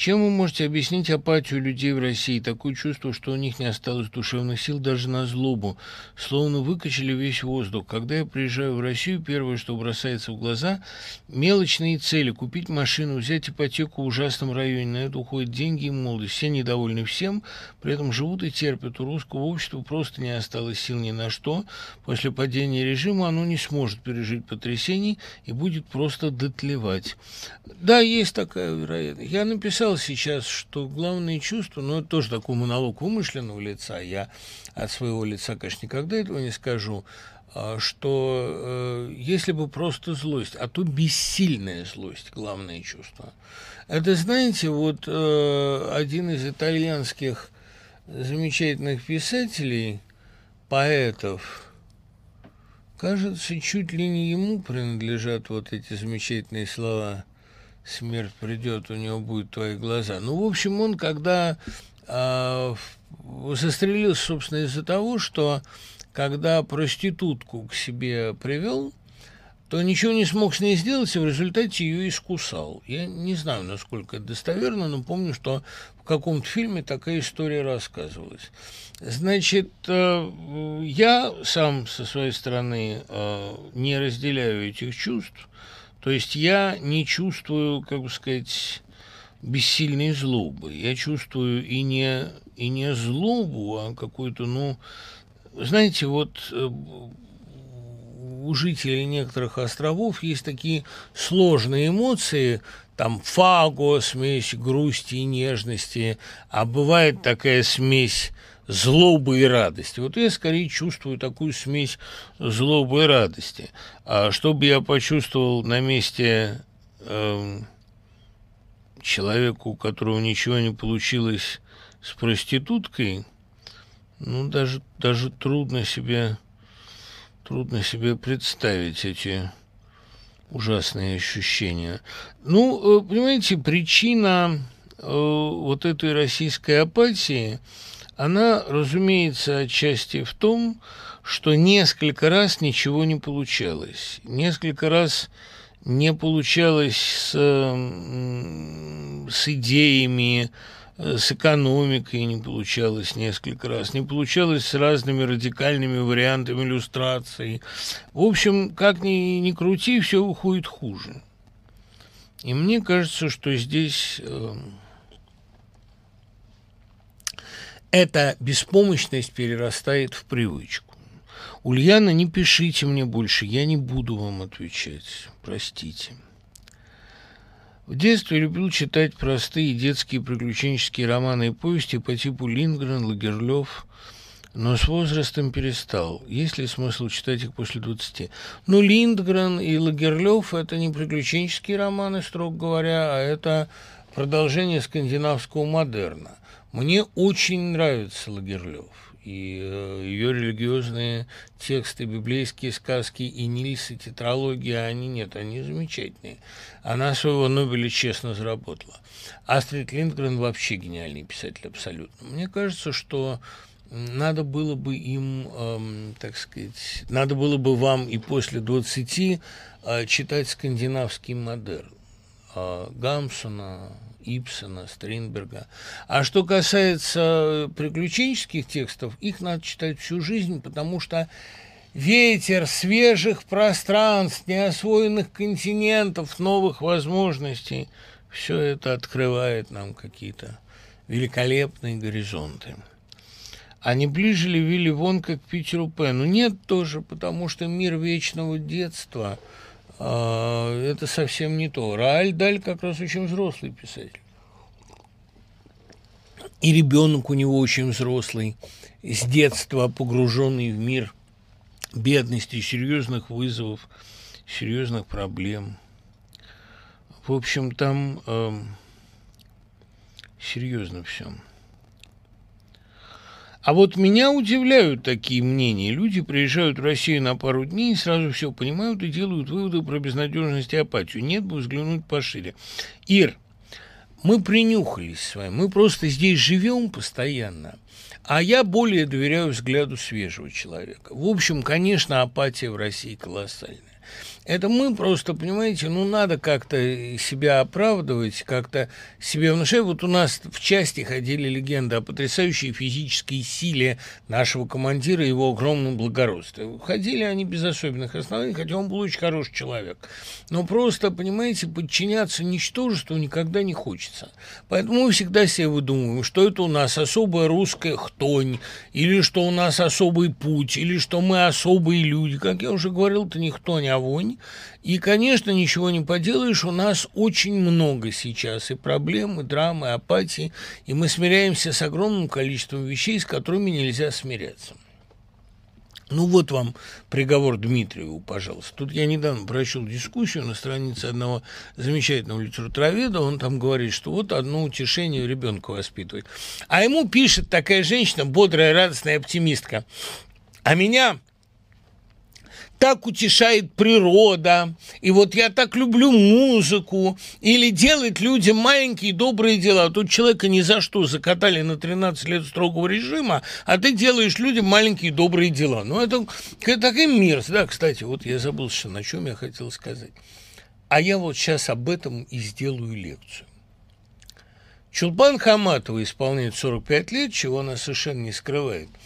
Чем вы можете объяснить апатию людей в России? Такое чувство, что у них не осталось душевных сил даже на злобу, словно выкачали весь воздух. Когда я приезжаю в Россию, первое, что бросается в глаза – мелочные цели. Купить машину, взять ипотеку в ужасном районе. На это уходят деньги и молодость. Все недовольны всем, при этом живут и терпят. У русского общества просто не осталось сил ни на что. После падения режима оно не сможет пережить потрясений и будет просто дотлевать. Да, есть такая вероятность. Я написал сказал сейчас, что главное чувство, ну, это тоже такой монолог вымышленного лица, я от своего лица, конечно, никогда этого не скажу, а, что э, если бы просто злость, а то бессильная злость, главное чувство. Это, знаете, вот э, один из итальянских замечательных писателей, поэтов, кажется, чуть ли не ему принадлежат вот эти замечательные слова – смерть придет, у него будут твои глаза. Ну, в общем, он когда э, застрелился, собственно, из-за того, что когда проститутку к себе привел, то ничего не смог с ней сделать, и в результате ее искусал. Я не знаю, насколько это достоверно, но помню, что в каком-то фильме такая история рассказывалась. Значит, э, я сам со своей стороны э, не разделяю этих чувств, то есть я не чувствую, как бы сказать, бессильной злобы. Я чувствую и не, и не злобу, а какую-то, ну, знаете, вот э, у жителей некоторых островов есть такие сложные эмоции, там фаго, смесь грусти и нежности, а бывает такая смесь злобы и радости. Вот я скорее чувствую такую смесь злобы и радости. А чтобы я почувствовал на месте э, человека, у которого ничего не получилось с проституткой, ну, даже, даже трудно себе, трудно себе представить эти ужасные ощущения. Ну, э, понимаете, причина э, вот этой российской апатии – она, разумеется, отчасти в том, что несколько раз ничего не получалось. Несколько раз не получалось с, с идеями, с экономикой не получалось несколько раз, не получалось с разными радикальными вариантами иллюстрации. В общем, как ни, ни крути, все уходит хуже. И мне кажется, что здесь э, эта беспомощность перерастает в привычку. Ульяна, не пишите мне больше, я не буду вам отвечать. Простите. В детстве любил читать простые детские приключенческие романы и повести по типу Линдгрен, Лагерлёв, но с возрастом перестал. Есть ли смысл читать их после 20? Ну, Линдгрен и Лагерлёв – это не приключенческие романы, строго говоря, а это продолжение скандинавского модерна. Мне очень нравится Лагерлёв и э, ее религиозные тексты, библейские сказки и Нильс, и тетралогии, они нет, они замечательные. Она своего Нобеля честно заработала. Астрид Линдгрен вообще гениальный писатель абсолютно. Мне кажется, что надо было бы им, эм, так сказать, надо было бы вам и после 20 э, читать скандинавский модерн. Э, Гамсона, Ипсона, Стринберга. А что касается приключенческих текстов, их надо читать всю жизнь, потому что ветер свежих пространств, неосвоенных континентов, новых возможностей, все это открывает нам какие-то великолепные горизонты. А не ближе ли Вилли Вонка к Питеру Пену? Нет тоже, потому что мир вечного детства это совсем не то. Рааль Даль как раз очень взрослый писатель. И ребенок у него очень взрослый, с детства погруженный в мир бедности, серьезных вызовов, серьезных проблем. В общем, там э, серьезно все. А вот меня удивляют такие мнения. Люди приезжают в Россию на пару дней и сразу все понимают и делают выводы про безнадежность и апатию. Нет бы взглянуть пошире. Ир, мы принюхались с вами, мы просто здесь живем постоянно, а я более доверяю взгляду свежего человека. В общем, конечно, апатия в России колоссальная. Это мы просто, понимаете, ну, надо как-то себя оправдывать, как-то себе внушать. Вот у нас в части ходили легенды о потрясающей физической силе нашего командира и его огромном благородстве. Ходили они без особенных оснований, хотя он был очень хороший человек. Но просто, понимаете, подчиняться ничтожеству никогда не хочется. Поэтому мы всегда себе выдумываем, что это у нас особая русская хтонь, или что у нас особый путь, или что мы особые люди. Как я уже говорил, это не хтонь, а вонь. И, конечно, ничего не поделаешь, у нас очень много сейчас и проблем, и драмы, и апатии, и мы смиряемся с огромным количеством вещей, с которыми нельзя смиряться. Ну вот вам приговор Дмитриеву, пожалуйста. Тут я недавно прочел дискуссию на странице одного замечательного литературоведа. Он там говорит, что вот одно утешение ребенка воспитывает. А ему пишет такая женщина, бодрая, радостная оптимистка. А меня так утешает природа, и вот я так люблю музыку, или делать людям маленькие добрые дела. Тут человека ни за что закатали на 13 лет строгого режима, а ты делаешь людям маленькие добрые дела. Ну, это, это такая мерзость. Да, кстати, вот я забыл что на чем я хотел сказать. А я вот сейчас об этом и сделаю лекцию. Чулпан Хаматова исполняет 45 лет, чего она совершенно не скрывает –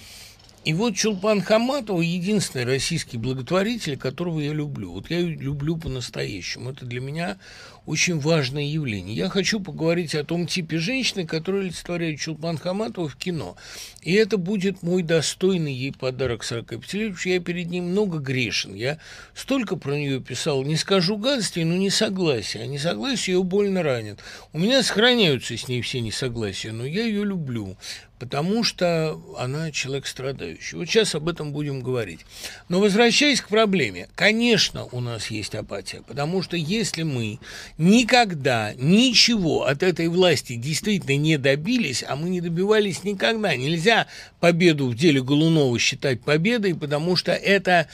и вот Чулпан Хаматова единственный российский благотворитель, которого я люблю. Вот я люблю по-настоящему. Это для меня очень важное явление. Я хочу поговорить о том типе женщины, которая олицетворяет Чулпан Хаматова в кино. И это будет мой достойный ей подарок 45 лет, я перед ней много грешен. Я столько про нее писал, не скажу гадостей, но не согласия. А несогласие ее больно ранит. У меня сохраняются с ней все несогласия, но я ее люблю потому что она человек страдающий. Вот сейчас об этом будем говорить. Но возвращаясь к проблеме, конечно, у нас есть апатия, потому что если мы никогда ничего от этой власти действительно не добились, а мы не добивались никогда, нельзя победу в деле Голунова считать победой, потому что это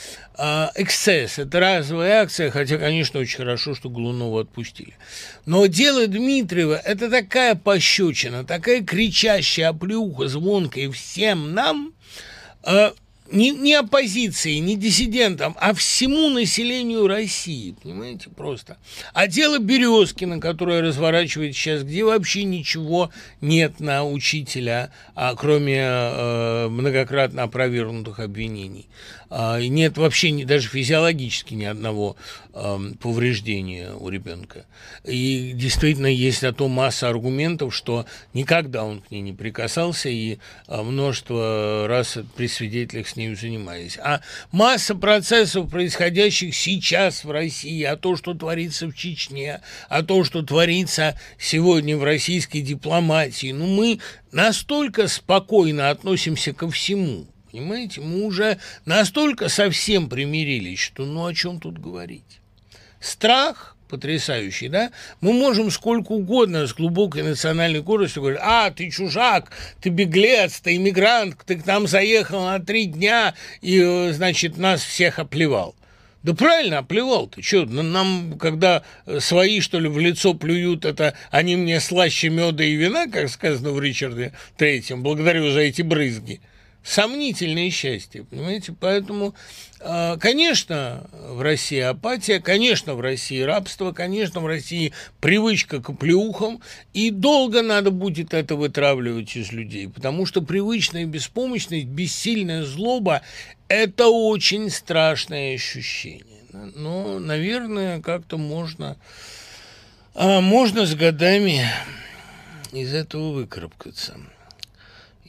эксцесс, это разовая акция, хотя, конечно, очень хорошо, что Голунова отпустили. Но дело Дмитриева – это такая пощечина, такая кричащая оплеуха, ухо звонкое всем нам, э, не, не оппозиции, не диссидентам, а всему населению России, понимаете, просто. А дело Березкина, которое разворачивает сейчас, где вообще ничего нет на учителя, а, кроме э, многократно опровергнутых обвинений. А, нет вообще ни, даже физиологически ни одного повреждения у ребенка. И действительно есть на то масса аргументов, что никогда он к ней не прикасался, и а, множество раз при свидетелях с ней занимались. А масса процессов, происходящих сейчас в России, а то, что творится в Чечне, а то, что творится сегодня в российской дипломатии, ну мы настолько спокойно относимся ко всему, Понимаете, мы уже настолько совсем примирились, что ну о чем тут говорить. Страх потрясающий, да? Мы можем сколько угодно с глубокой национальной гордостью говорить, а, ты чужак, ты беглец, ты иммигрант, ты к нам заехал на три дня и, э, значит, нас всех оплевал. Да правильно, оплевал ты. Что, нам, когда свои, что ли, в лицо плюют, это они мне слаще меда и вина, как сказано в Ричарде Третьем, благодарю за эти брызги. Сомнительное счастье, понимаете? Поэтому, а, конечно, в России апатия, конечно, в России рабство, конечно, в России привычка к плюхам, и долго надо будет это вытравливать из людей, потому что привычная беспомощность, бессильная злоба – это очень страшное ощущение. Но, наверное, как-то можно, а, можно с годами из этого выкарабкаться.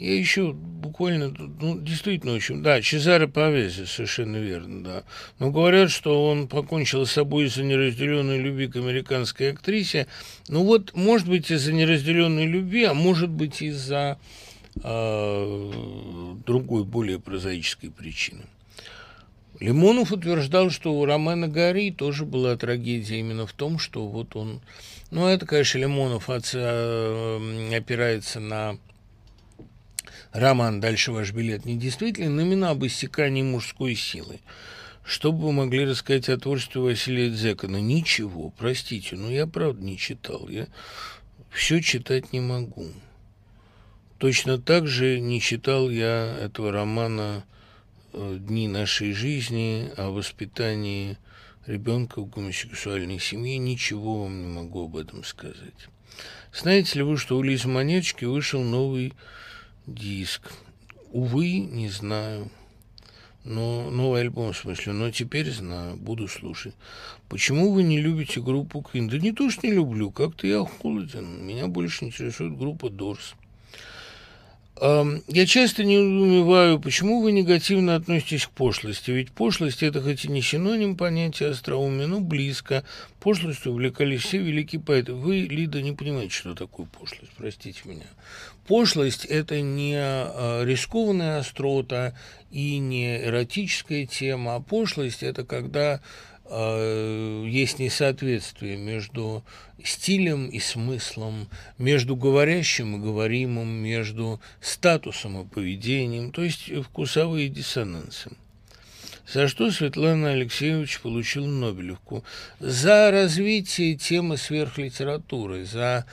Я еще буквально, ну, действительно очень, да, Чезаре Павези, совершенно верно, да. Но говорят, что он покончил с собой из-за неразделенной любви к американской актрисе. Ну вот, может быть, из-за неразделенной любви, а может быть, из-за э, другой, более прозаической причины. Лимонов утверждал, что у Романа Гори тоже была трагедия именно в том, что вот он... Ну, это, конечно, Лимонов э, опирается на роман «Дальше ваш билет» недействителен именно об иссякании мужской силы. Что бы вы могли рассказать о творчестве Василия Дзекона? Ничего, простите, но я правда не читал. Я все читать не могу. Точно так же не читал я этого романа э, «Дни нашей жизни» о воспитании ребенка в гомосексуальной семье. Ничего вам не могу об этом сказать. Знаете ли вы, что у Лизы Монеточки вышел новый диск. Увы, не знаю. Но новый альбом, в смысле, но теперь знаю, буду слушать. Почему вы не любите группу Queen? Да не то, что не люблю, как-то я холоден. Меня больше интересует группа Дорс. Я часто не недоумеваю, почему вы негативно относитесь к пошлости, ведь пошлость – это хоть и не синоним понятия остроумия, но близко. Пошлостью увлекались все великие поэты. Вы, Лида, не понимаете, что такое пошлость, простите меня. Пошлость – это не а, рискованная острота и не эротическая тема, а пошлость – это когда э, есть несоответствие между стилем и смыслом, между говорящим и говоримым, между статусом и поведением, то есть вкусовые диссонансы. За что Светлана Алексеевич получил Нобелевку? За развитие темы сверхлитературы, за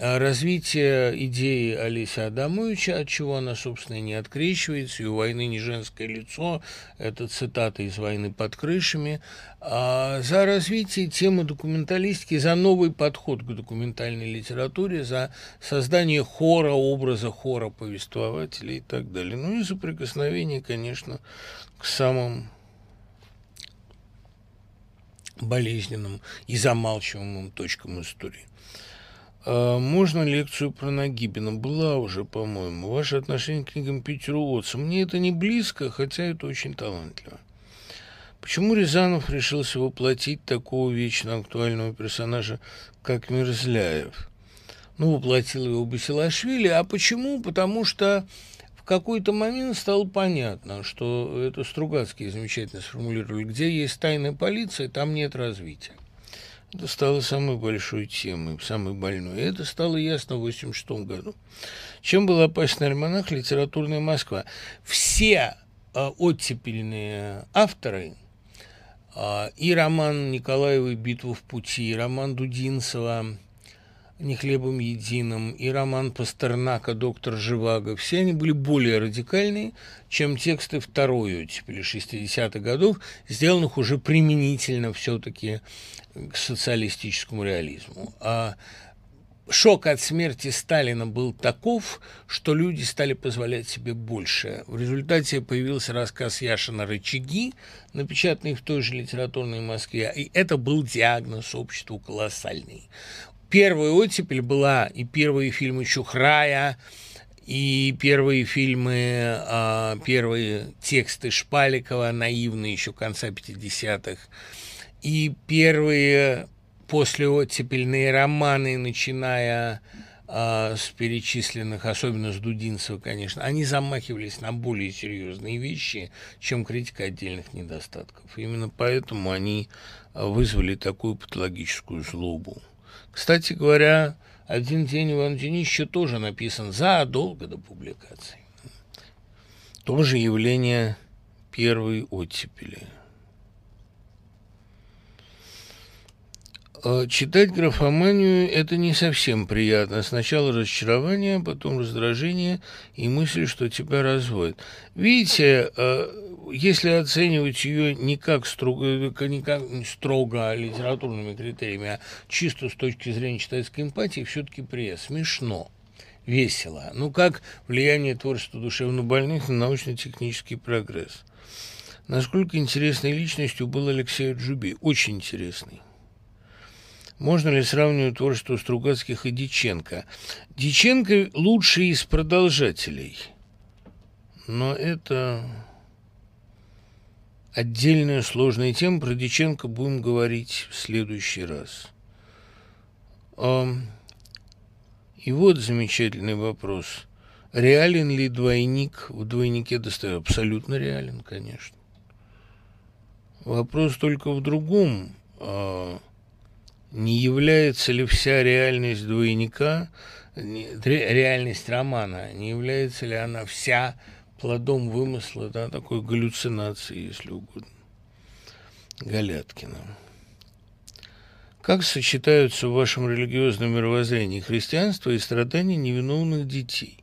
развитие идеи Олеся Адамовича, от чего она, собственно, не открещивается, и у войны не женское лицо, это цитата из «Войны под крышами», а за развитие темы документалистики, за новый подход к документальной литературе, за создание хора, образа хора повествователя и так далее. Ну и за прикосновение, конечно, к самым болезненным и замалчиваемым точкам истории. А можно лекцию про Нагибина? Была уже, по-моему. Ваше отношение к книгам Питера Уотса. Мне это не близко, хотя это очень талантливо. Почему Рязанов решился воплотить такого вечно актуального персонажа, как Мерзляев? Ну, воплотил его Басилашвили. А почему? Потому что в какой-то момент стало понятно, что это Стругацкие замечательно сформулировали, где есть тайная полиция, там нет развития. Стало самой большой темой, самой больной. И это стало ясно в 1986 году. Чем был опасен альманах «Литературная Москва»? Все э, оттепельные авторы, э, и роман Николаевой «Битва в пути», и роман Дудинцева «Не хлебом единым», и роман Пастернака «Доктор Живаго», все они были более радикальные, чем тексты второй оттепели 60-х годов, сделанных уже применительно все-таки к социалистическому реализму. А шок от смерти Сталина был таков, что люди стали позволять себе больше. В результате появился рассказ Яшина «Рычаги», напечатанный в той же литературной Москве, и это был диагноз обществу колоссальный. Первая оттепель была, и первые фильмы Чухрая, и первые фильмы, а, первые тексты Шпаликова, наивные еще конца 50-х, и первые послеоттепельные романы, начиная э, с перечисленных, особенно с Дудинцева, конечно, они замахивались на более серьезные вещи, чем критика отдельных недостатков. Именно поэтому они вызвали такую патологическую злобу. Кстати говоря, «Один день Ивана Денисовича» тоже написан задолго до публикации. Тоже явление первой оттепели – А читать графоманию – это не совсем приятно. Сначала разочарование, потом раздражение и мысль, что тебя разводят. Видите, а, если оценивать ее не как строго, не как строго литературными критериями, а чисто с точки зрения читательской эмпатии, все-таки приятно, смешно, весело. Ну, как влияние творчества душевнобольных на научно-технический прогресс. Насколько интересной личностью был Алексей Джуби? Очень интересный. Можно ли сравнивать творчество Стругацких и Диченко? Диченко лучший из продолжателей. Но это отдельная сложная тема. Про Диченко будем говорить в следующий раз. И вот замечательный вопрос. Реален ли двойник в двойнике Достоевского? Абсолютно реален, конечно. Вопрос только в другом. А, не является ли вся реальность двойника, реальность романа, не является ли она вся плодом вымысла, да, такой галлюцинации, если угодно, Галяткина. Как сочетаются в вашем религиозном мировоззрении христианство и страдания невиновных детей?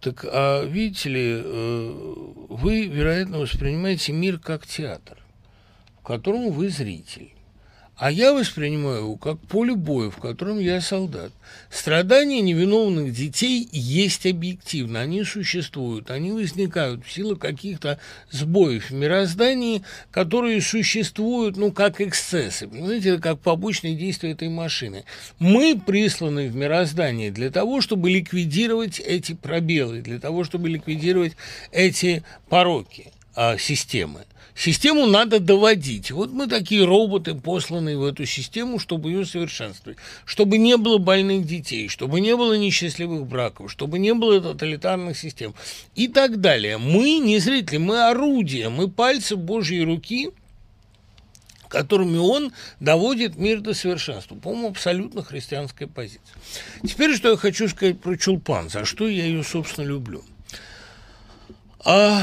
Так, а видите ли, э, вы, вероятно, воспринимаете мир как театр, в котором вы зритель. А я воспринимаю его как поле боя, в котором я солдат. Страдания невиновных детей есть объективно, они существуют, они возникают в силу каких-то сбоев в мироздании, которые существуют, ну, как эксцессы, понимаете, как побочные действия этой машины. Мы присланы в мироздание для того, чтобы ликвидировать эти пробелы, для того, чтобы ликвидировать эти пороки а, системы. Систему надо доводить. Вот мы такие роботы, посланные в эту систему, чтобы ее совершенствовать. Чтобы не было больных детей, чтобы не было несчастливых браков, чтобы не было тоталитарных систем и так далее. Мы не зрители, мы орудия, мы пальцы Божьей руки, которыми он доводит мир до совершенства. По-моему, абсолютно христианская позиция. Теперь, что я хочу сказать про Чулпан, за что я ее, собственно, люблю. А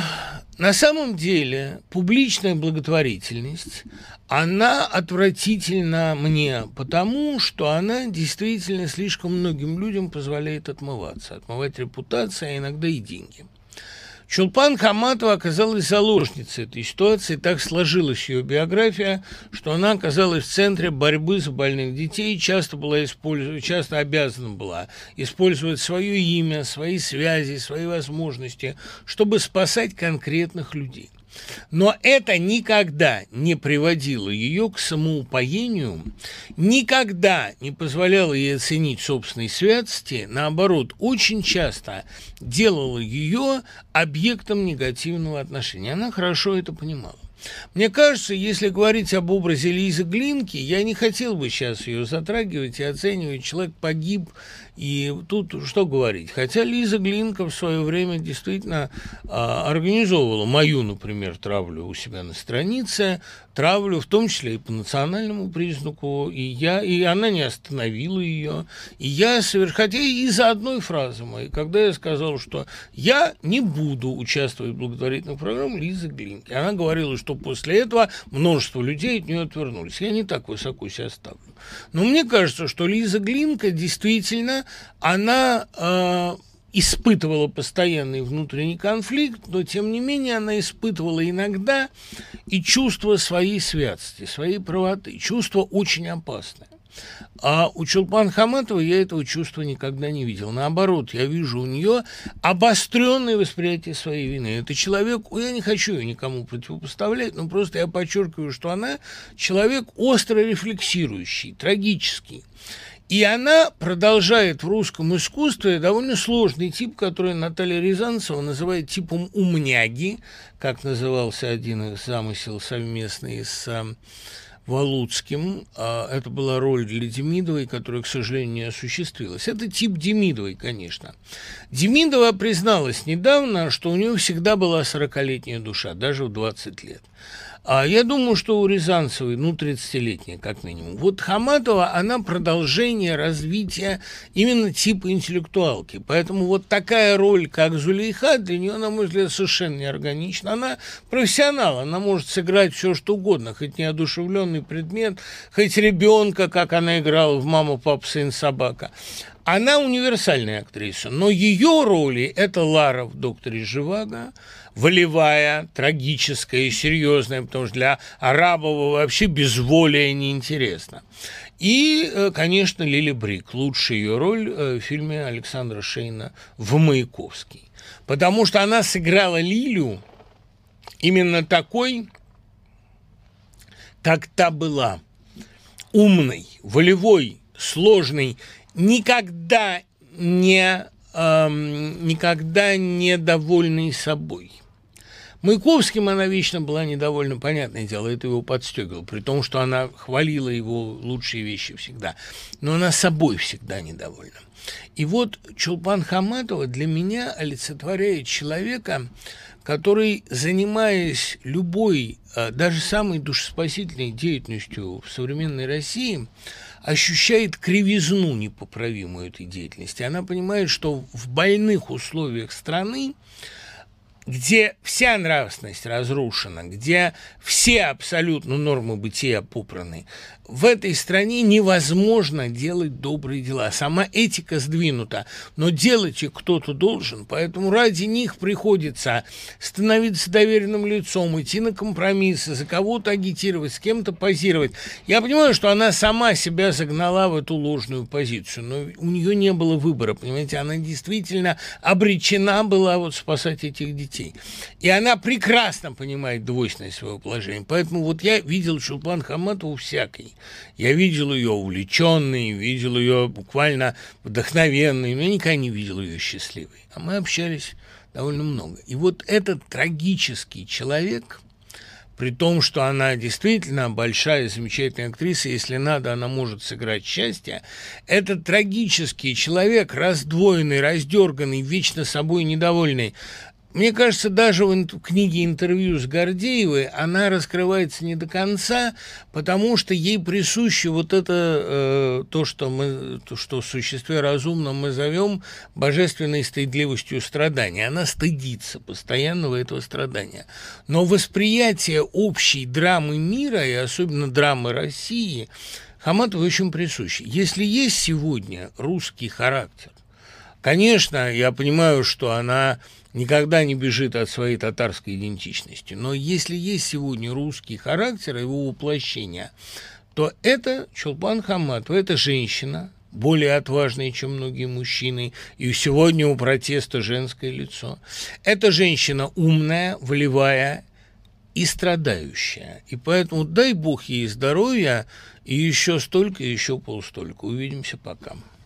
на самом деле публичная благотворительность, она отвратительна мне, потому что она действительно слишком многим людям позволяет отмываться, отмывать репутацию, а иногда и деньги. Чулпан Хаматова оказалась заложницей этой ситуации. Так сложилась ее биография, что она оказалась в центре борьбы за больных детей, часто, была использовать, часто обязана была использовать свое имя, свои связи, свои возможности, чтобы спасать конкретных людей. Но это никогда не приводило ее к самоупоению, никогда не позволяло ей оценить собственной святости, наоборот, очень часто делало ее объектом негативного отношения. Она хорошо это понимала. Мне кажется, если говорить об образе Лизы Глинки, я не хотел бы сейчас ее затрагивать и оценивать. Человек погиб и тут что говорить? Хотя Лиза Глинка в свое время действительно а, организовывала мою, например, травлю у себя на странице, травлю в том числе и по национальному признаку, и я, и она не остановила ее. И я соверш... хотя из-за одной фразы моей, когда я сказал, что я не буду участвовать в благотворительных программах Лизы Глинки. Она говорила, что после этого множество людей от нее отвернулись. Я не так высоко себя ставлю. Но мне кажется, что Лиза Глинка действительно, она э, испытывала постоянный внутренний конфликт, но тем не менее она испытывала иногда и чувство своей святости, своей правоты, чувство очень опасное. А у Чулпан Хаматовой я этого чувства никогда не видел. Наоборот, я вижу у нее обостренное восприятие своей вины. Это человек, я не хочу ее никому противопоставлять, но просто я подчеркиваю, что она человек остро рефлексирующий, трагический. И она продолжает в русском искусстве довольно сложный тип, который Наталья Рязанцева называет типом умняги, как назывался один из замысел совместный с Валуцким. А, это была роль для Демидовой, которая, к сожалению, не осуществилась. Это тип Демидовой, конечно. Демидова призналась недавно, что у нее всегда была 40-летняя душа, даже в 20 лет. А я думаю, что у Рязанцевой, ну, 30-летняя, как минимум. Вот Хаматова, она продолжение развития именно типа интеллектуалки. Поэтому вот такая роль, как Зулейха, для нее, на мой взгляд, совершенно неорганична. Она профессионал, она может сыграть все, что угодно, хоть неодушевленный предмет, хоть ребенка, как она играла в «Мама, папа, сын, собака». Она универсальная актриса, но ее роли – это Лара в «Докторе Живаго», волевая, трагическая и серьезная, потому что для Арабова вообще безволие неинтересно. И, э, конечно, Лили Брик, лучшая ее роль э, в фильме Александра Шейна «В Маяковский». Потому что она сыграла Лилю именно такой, как та была. Умной, волевой, сложной, никогда не, эм, никогда не довольной собой. Маяковским она вечно была недовольна, понятное дело, это его подстегивало, при том, что она хвалила его лучшие вещи всегда, но она собой всегда недовольна. И вот Чулпан Хаматова для меня олицетворяет человека, который, занимаясь любой, а, даже самой душеспасительной деятельностью в современной России, ощущает кривизну непоправимую этой деятельности. Она понимает, что в больных условиях страны где вся нравственность разрушена, где все абсолютно нормы бытия попраны, в этой стране невозможно делать добрые дела. Сама этика сдвинута, но делать их кто-то должен, поэтому ради них приходится становиться доверенным лицом, идти на компромиссы, за кого-то агитировать, с кем-то позировать. Я понимаю, что она сама себя загнала в эту ложную позицию, но у нее не было выбора, понимаете, она действительно обречена была вот спасать этих детей. И она прекрасно понимает двойственность своего положения. Поэтому вот я видел Чулпан Хаматову всякой. Я видел ее увлеченной, видел ее буквально вдохновенной, но я никогда не видел ее счастливой. А мы общались довольно много. И вот этот трагический человек, при том, что она действительно большая, замечательная актриса, если надо, она может сыграть счастье, этот трагический человек, раздвоенный, раздерганный, вечно собой недовольный, мне кажется, даже в книге интервью с Гордеевой она раскрывается не до конца, потому что ей присуще вот это э, то, что мы, то, что в существе разумном мы зовем божественной стыдливостью страдания. Она стыдится постоянного этого страдания. Но восприятие общей драмы мира и особенно драмы России Хаматову очень присуще. Если есть сегодня русский характер, конечно, я понимаю, что она никогда не бежит от своей татарской идентичности. Но если есть сегодня русский характер, его воплощение, то это Чулпан Хаматова, это женщина, более отважная, чем многие мужчины, и сегодня у протеста женское лицо. Это женщина умная, волевая и страдающая. И поэтому дай бог ей здоровья, и еще столько, и еще полстолько. Увидимся пока.